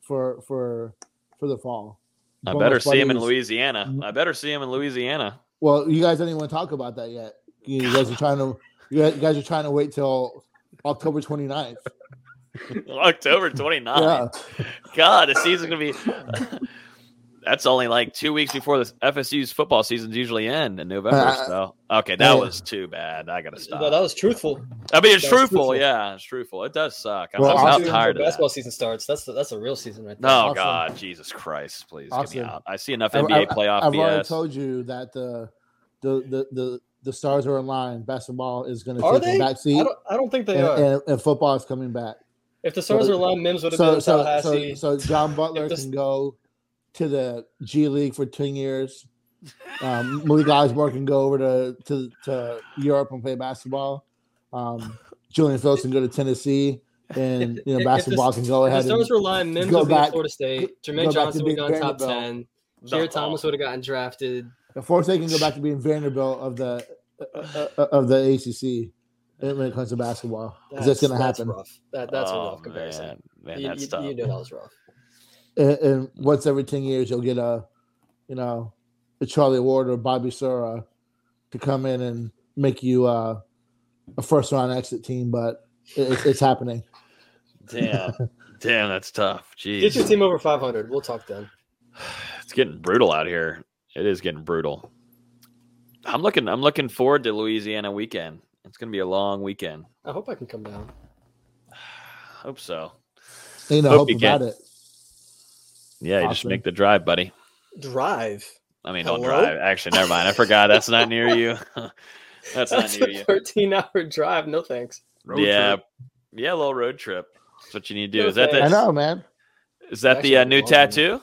for for for the fall. I better see him in Louisiana. Mm. I better see him in Louisiana. Well, you guys don't even want to talk about that yet. You guys are trying to you guys- you guys are trying to wait till October 29th. [laughs] October 29th. Yeah. God, the season's gonna be. That's only like two weeks before the FSU's football seasons usually end in November. Uh, so okay, that uh, was too bad. I gotta stop. No, that was truthful. I mean, it's that was truthful. truthful. Yeah, it's truthful. It does suck. I'm, Well, I'm I'll about see you tired of that. basketball season starts. That's the, that's a real season right there. No, Awesome. God, Jesus Christ, please get me out. I see enough I- NBA I- playoff I've already told you that the the the the, the stars are in line. Basketball is going to Are take they? the I back seat, don't, I don't think they and, are. and, and football is coming back. If the stars So- were aligned, Mims would have So been in so, so Tallahassee. so John [laughs] Butler this- can go to the G League for ten years. Um, Malik Osborne can go over to, to to Europe and play basketball. Um, Julian Phillips can go to Tennessee, and [laughs] you know if basketball the- can go if ahead the stars and were aligned, Mims go would be back- Florida State. go Jermaine back Johnson to would have being gone top ten. Jared Thomas would have gotten drafted. Of course, they can go back to being Vanderbilt of the uh, uh, of the ACC when it comes to basketball because that's, going to happen. rough. That, that's a Oh, rough comparison. Man, man you, that's you, tough. you know that was rough. And, and once every ten years, you'll get a, you know, a Charlie Ward or Bobby Sura to come in and make you uh, a first round exit team. But it, it's, it's happening. Damn, [laughs] damn, that's tough. Jeez, Get your team over 500. We'll talk then. [sighs] it's getting brutal out here. It is getting brutal. I'm looking. I'm looking forward to Louisiana weekend. It's gonna be a long weekend. I hope I can come down. [sighs] Hope so. Ain't no Hope hope you about can. it. Yeah, you just make the drive, buddy. Drive. I mean, don't drive. Actually, never mind. I forgot. That's not near you. [laughs] That's not near a you. 13 hour drive. No thanks. Road yeah, trip. yeah, a little road trip. That's what you need to do. No Is that the, I know, man. Is that the uh, new long. tattoo?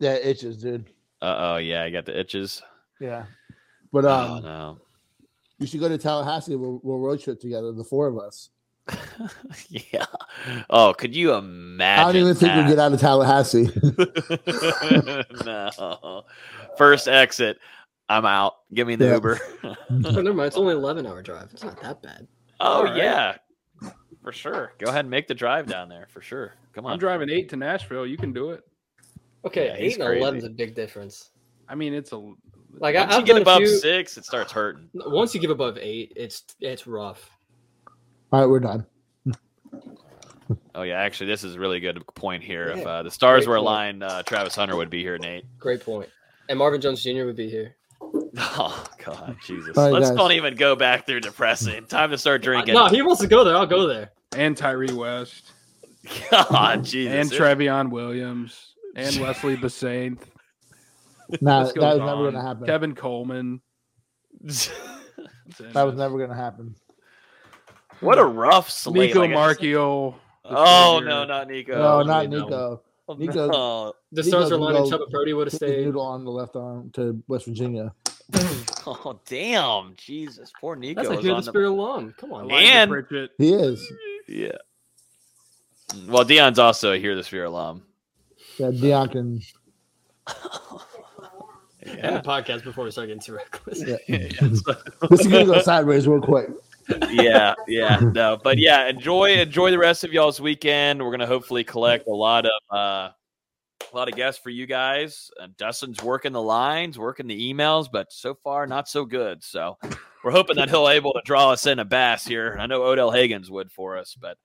Yeah, itches, dude. Uh oh, yeah, I got the itches. Yeah, but oh um, no. you should go to Tallahassee. We'll, we'll road trip together, the four of us. [laughs] yeah. Oh, could you imagine? I don't even think that? we get out of Tallahassee. [laughs] no. First exit. I'm out. Give me the Yeah. Uber. [laughs] Oh, never mind. It's only 11 hour drive. It's not that bad. oh All right. yeah. For sure. Go ahead and make the drive down there for sure. Come on. I'm driving eight to Nashville. You can do it. Okay, Yeah, 8 and 11 is a big difference. I mean, it's a Like, Once I, you get above few- six, it starts hurting. Once you get above 8, it's it's rough. All right, we're done. Oh yeah, actually, this is a really good point here. If uh, the stars Great were point. aligned, uh, Travis Hunter would be here, Nate. Great point. And Marvin Jones Jr. would be here. [laughs] Oh God, Jesus! All right, Let's guys. don't even go back through depressing. Time to start drinking. No, he wants to go there. I'll go there. and Tyree West [laughs] God, Jesus! and Trevion Williams and Wesley Bissainthe. Nah, that goes was never going to happen. Kevin Coleman. [laughs] That was never going to happen. What a rough slate. Nico like Marchiol. Oh Junior. no, not Nico. no, Oh, not. Nico. Oh, Nico- no. The He stars were doesn't aligned Chubba Purdy would have stayed. noodle on the left arm to West Virginia. [laughs] Oh damn, Jesus! Poor Nico. That's a was Hear on the the- Spirit alum. Come on. Elijah And- He is. Yeah. Well, Deion's also a Hear the Spear alum. Yeah, Deion can. End Yeah. the podcast before we start getting too reckless. Yeah. this is going to go sideways real quick. Yeah, [laughs] yeah, no, but yeah, enjoy enjoy the rest of y'all's weekend. We're gonna hopefully collect a lot of uh, a lot of guests for you guys. Uh, Dustin's working the lines, working the emails, but so far not so good. So we're hoping that he'll able to draw us in a bass here. I know Odell Higgins would for us, but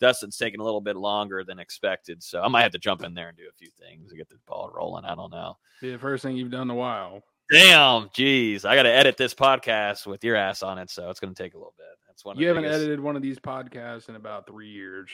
Dustin's taking a little bit longer than expected. So I might have to jump in there and do a few things to get the ball rolling. I don't know. Be the first thing you've done in a while. Damn, jeez, I got to edit this podcast with your ass on it, so it's going to take a little bit. That's one. You the haven't biggest- edited one of these podcasts in about three years.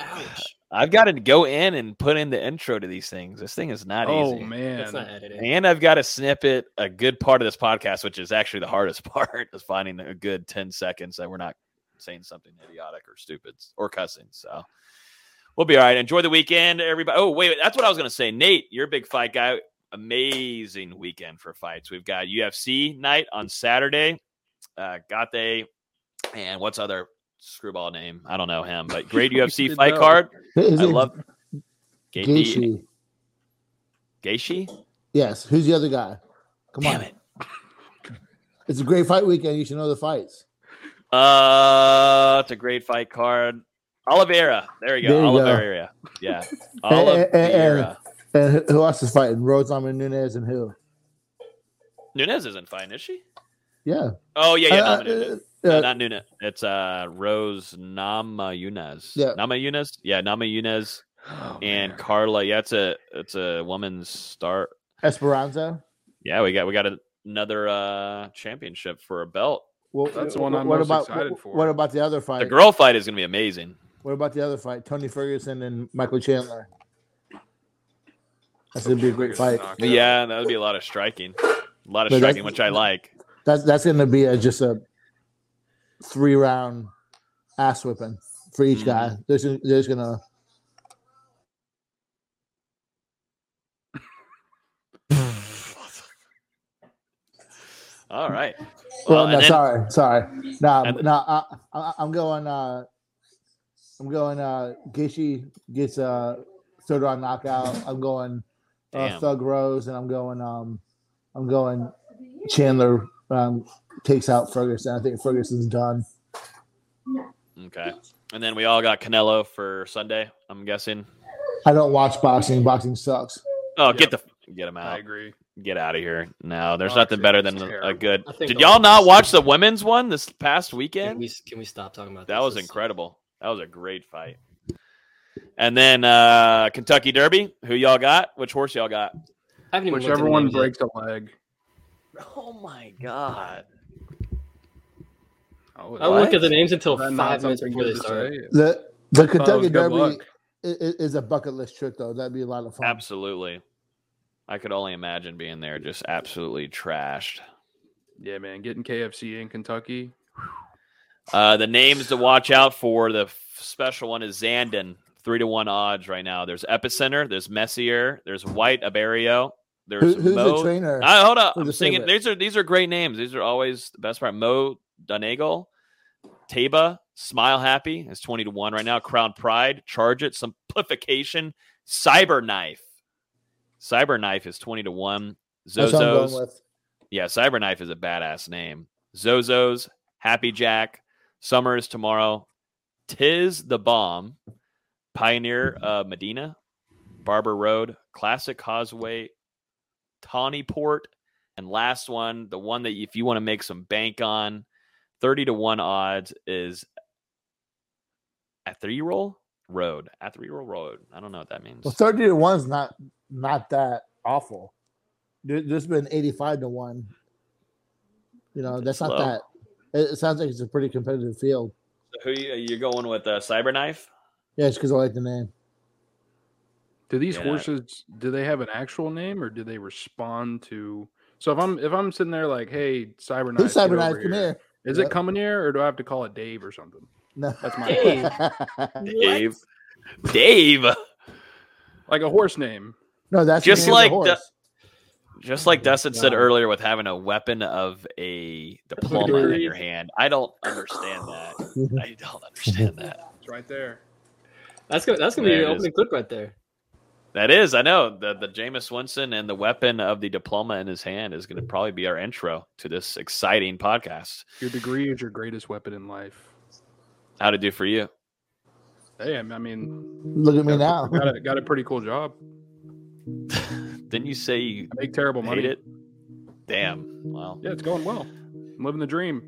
Ouch. I've got to go in and put in the intro to these things. This thing is not oh easy. Oh man, It's not editing. And I've got to snippet a good part of this podcast, which is actually the hardest [laughs] part, is finding a good 10 seconds that we're not saying something idiotic or stupid or cussing. So we'll be all right. Enjoy the weekend, everybody. Oh, wait, that's what I was going to say. Nate, you're a big fight guy. Amazing weekend for fights. We've got UFC night on Saturday. Uh, Gate and what's other screwball name? I don't know him, but [laughs] great UFC fight know. card. Is I it love Gaethje. Gaethje? Gaethje? Yes. Who's the other guy? Come Damn on. it. [laughs] It's a great fight weekend. You should know the fights. Uh, it's a great fight card. Oliveira. There you go. There you go. Oliveira. Yeah. [laughs] and- Oliveira. And who- who else is fighting? Rose Nunez and who? Nunez isn't fine, is she? Yeah. Oh yeah, yeah. Uh, Nama uh, No, uh, not Nunez. It's uh Rose Namajunas. Yeah. Namajunas. Yeah, Namajunas Oh, and man. Carla. Yeah, it's a it's a woman's start. Esparza. Yeah, we got we got a, another uh championship for a belt. Well, That's the one I'm what most about, excited what, for. What about the other fight? The girl fight is gonna be amazing. What about the other fight? Tony Ferguson and Michael Chandler. That's gonna be a great fight. Yeah, that would be a lot of striking. A lot of But striking, which I like. That's that's gonna be a, just a three round ass whipping for each Mhm. guy. There's there's gonna All right. Well, and no, then- sorry, sorry. No, and- no, I, I, I'm going. Uh, I'm going. Uh, Gaethje gets a third round knockout. I'm going uh, Thug Rose, and I'm going. Um, I'm going. Chandler um, takes out Ferguson. I think Ferguson's done. Okay. And then we all got Canelo for Sunday, I'm guessing. I don't watch boxing. Boxing sucks. Oh, get the get him out. I agree. Get out of here. No, there's Boxing nothing better is than a terrible. good. Did y'all not watch the women's one this past Can weekend? we can we stop talking about That this? was incredible. That was a great fight. And then uh Kentucky Derby. Who y'all got? Which horse y'all got? I haven't even Whichever one names yet. breaks a leg. Oh my god. Oh, I won't look at the names until Is that not five minutes before they good to start. The the Oh, Kentucky good Derby luck. i- i- is a bucket list trip, though. That'd be a lot of fun. Absolutely. I could only imagine being there just absolutely trashed. Yeah, man, getting KFC in Kentucky. Uh, the names to watch out for the f- special one is Zandon, three to one odds right now. There's Epicenter, there's Messier, there's White Abarrio, there's Who- who's the trainer? I, hold up, I'm singing. favorite? These are these are great names. These are always the best part. Mo Donegal, Taiba, Smile Happy is twenty to one right now. Crown Pride, Charge It, Simplification, Cyberknife. Cyber Knife is twenty to one. That's what I'm Zozos. Yeah, Cyberknife is a badass name. Zozo's, Happy Jack, Summers tomorrow, Tiz the Bomb, Pioneer uh, Medina, Barber Road, Classic Causeway, Tawny Port, and last one, the one that if you want to make some bank on, 30 to 1 odds is at three roll road. Ethereal Road. I don't know what that means. Well, thirty to one's not not that awful. There, there's been eighty-five to one. You know, that's not low. that. It, sounds like it's a pretty competitive field. Who you, you're going with uh, Cyberknife? Yeah, it's because I like the name. Do these Yeah. horses do they have an actual name or do they respond to? So if I'm if I'm sitting there like, hey, Cyberknife, Who's get Cyberknife? Come here. Is Yep. it coming here or do I have to call it Dave or something? No. That's my Dave. Dave. Dave. like a horse name. no, that's Just the name like the the- horse. Just like oh Dustin said earlier with having a weapon of a diploma in your hand. I don't understand that. [laughs] I don't understand that. It's right there. That's gonna that's gonna be There your it is. opening clip right there. That is, I know. The the Jameis Winston and the weapon of the diploma in his hand is gonna probably be our intro to this exciting podcast. Your degree is your greatest weapon in life. How to do for you. Hey, I mean, Look at me now. [laughs] got a got a pretty cool job. [laughs] Didn't you say you I make terrible hate money. it? Damn. Well. Yeah, it's going well. I'm living the dream.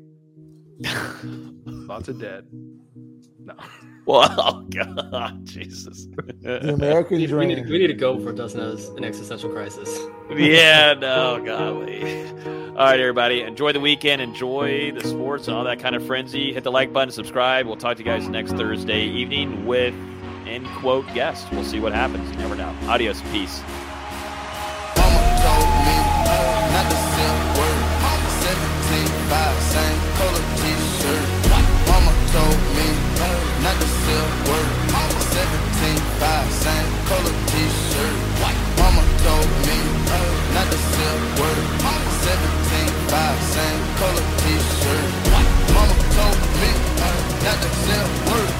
[laughs] Lots of dead. No. Well, [laughs] oh God, Jesus. The American We need, we, need, dream. we need to go before Dustin has an existential crisis. yeah, [laughs] no, golly. All right, everybody. Enjoy the weekend. Enjoy the sports and all that kind of frenzy. Hit the like button, subscribe. We'll talk to you guys next Thursday evening with end quote guest. We'll see what happens. You never know. Adios. Peace. Mama told me not to same color t-shirt. Mama told me uh, not to sell word. 17.5, same color t-shirt. Mama told me uh, not to sell word.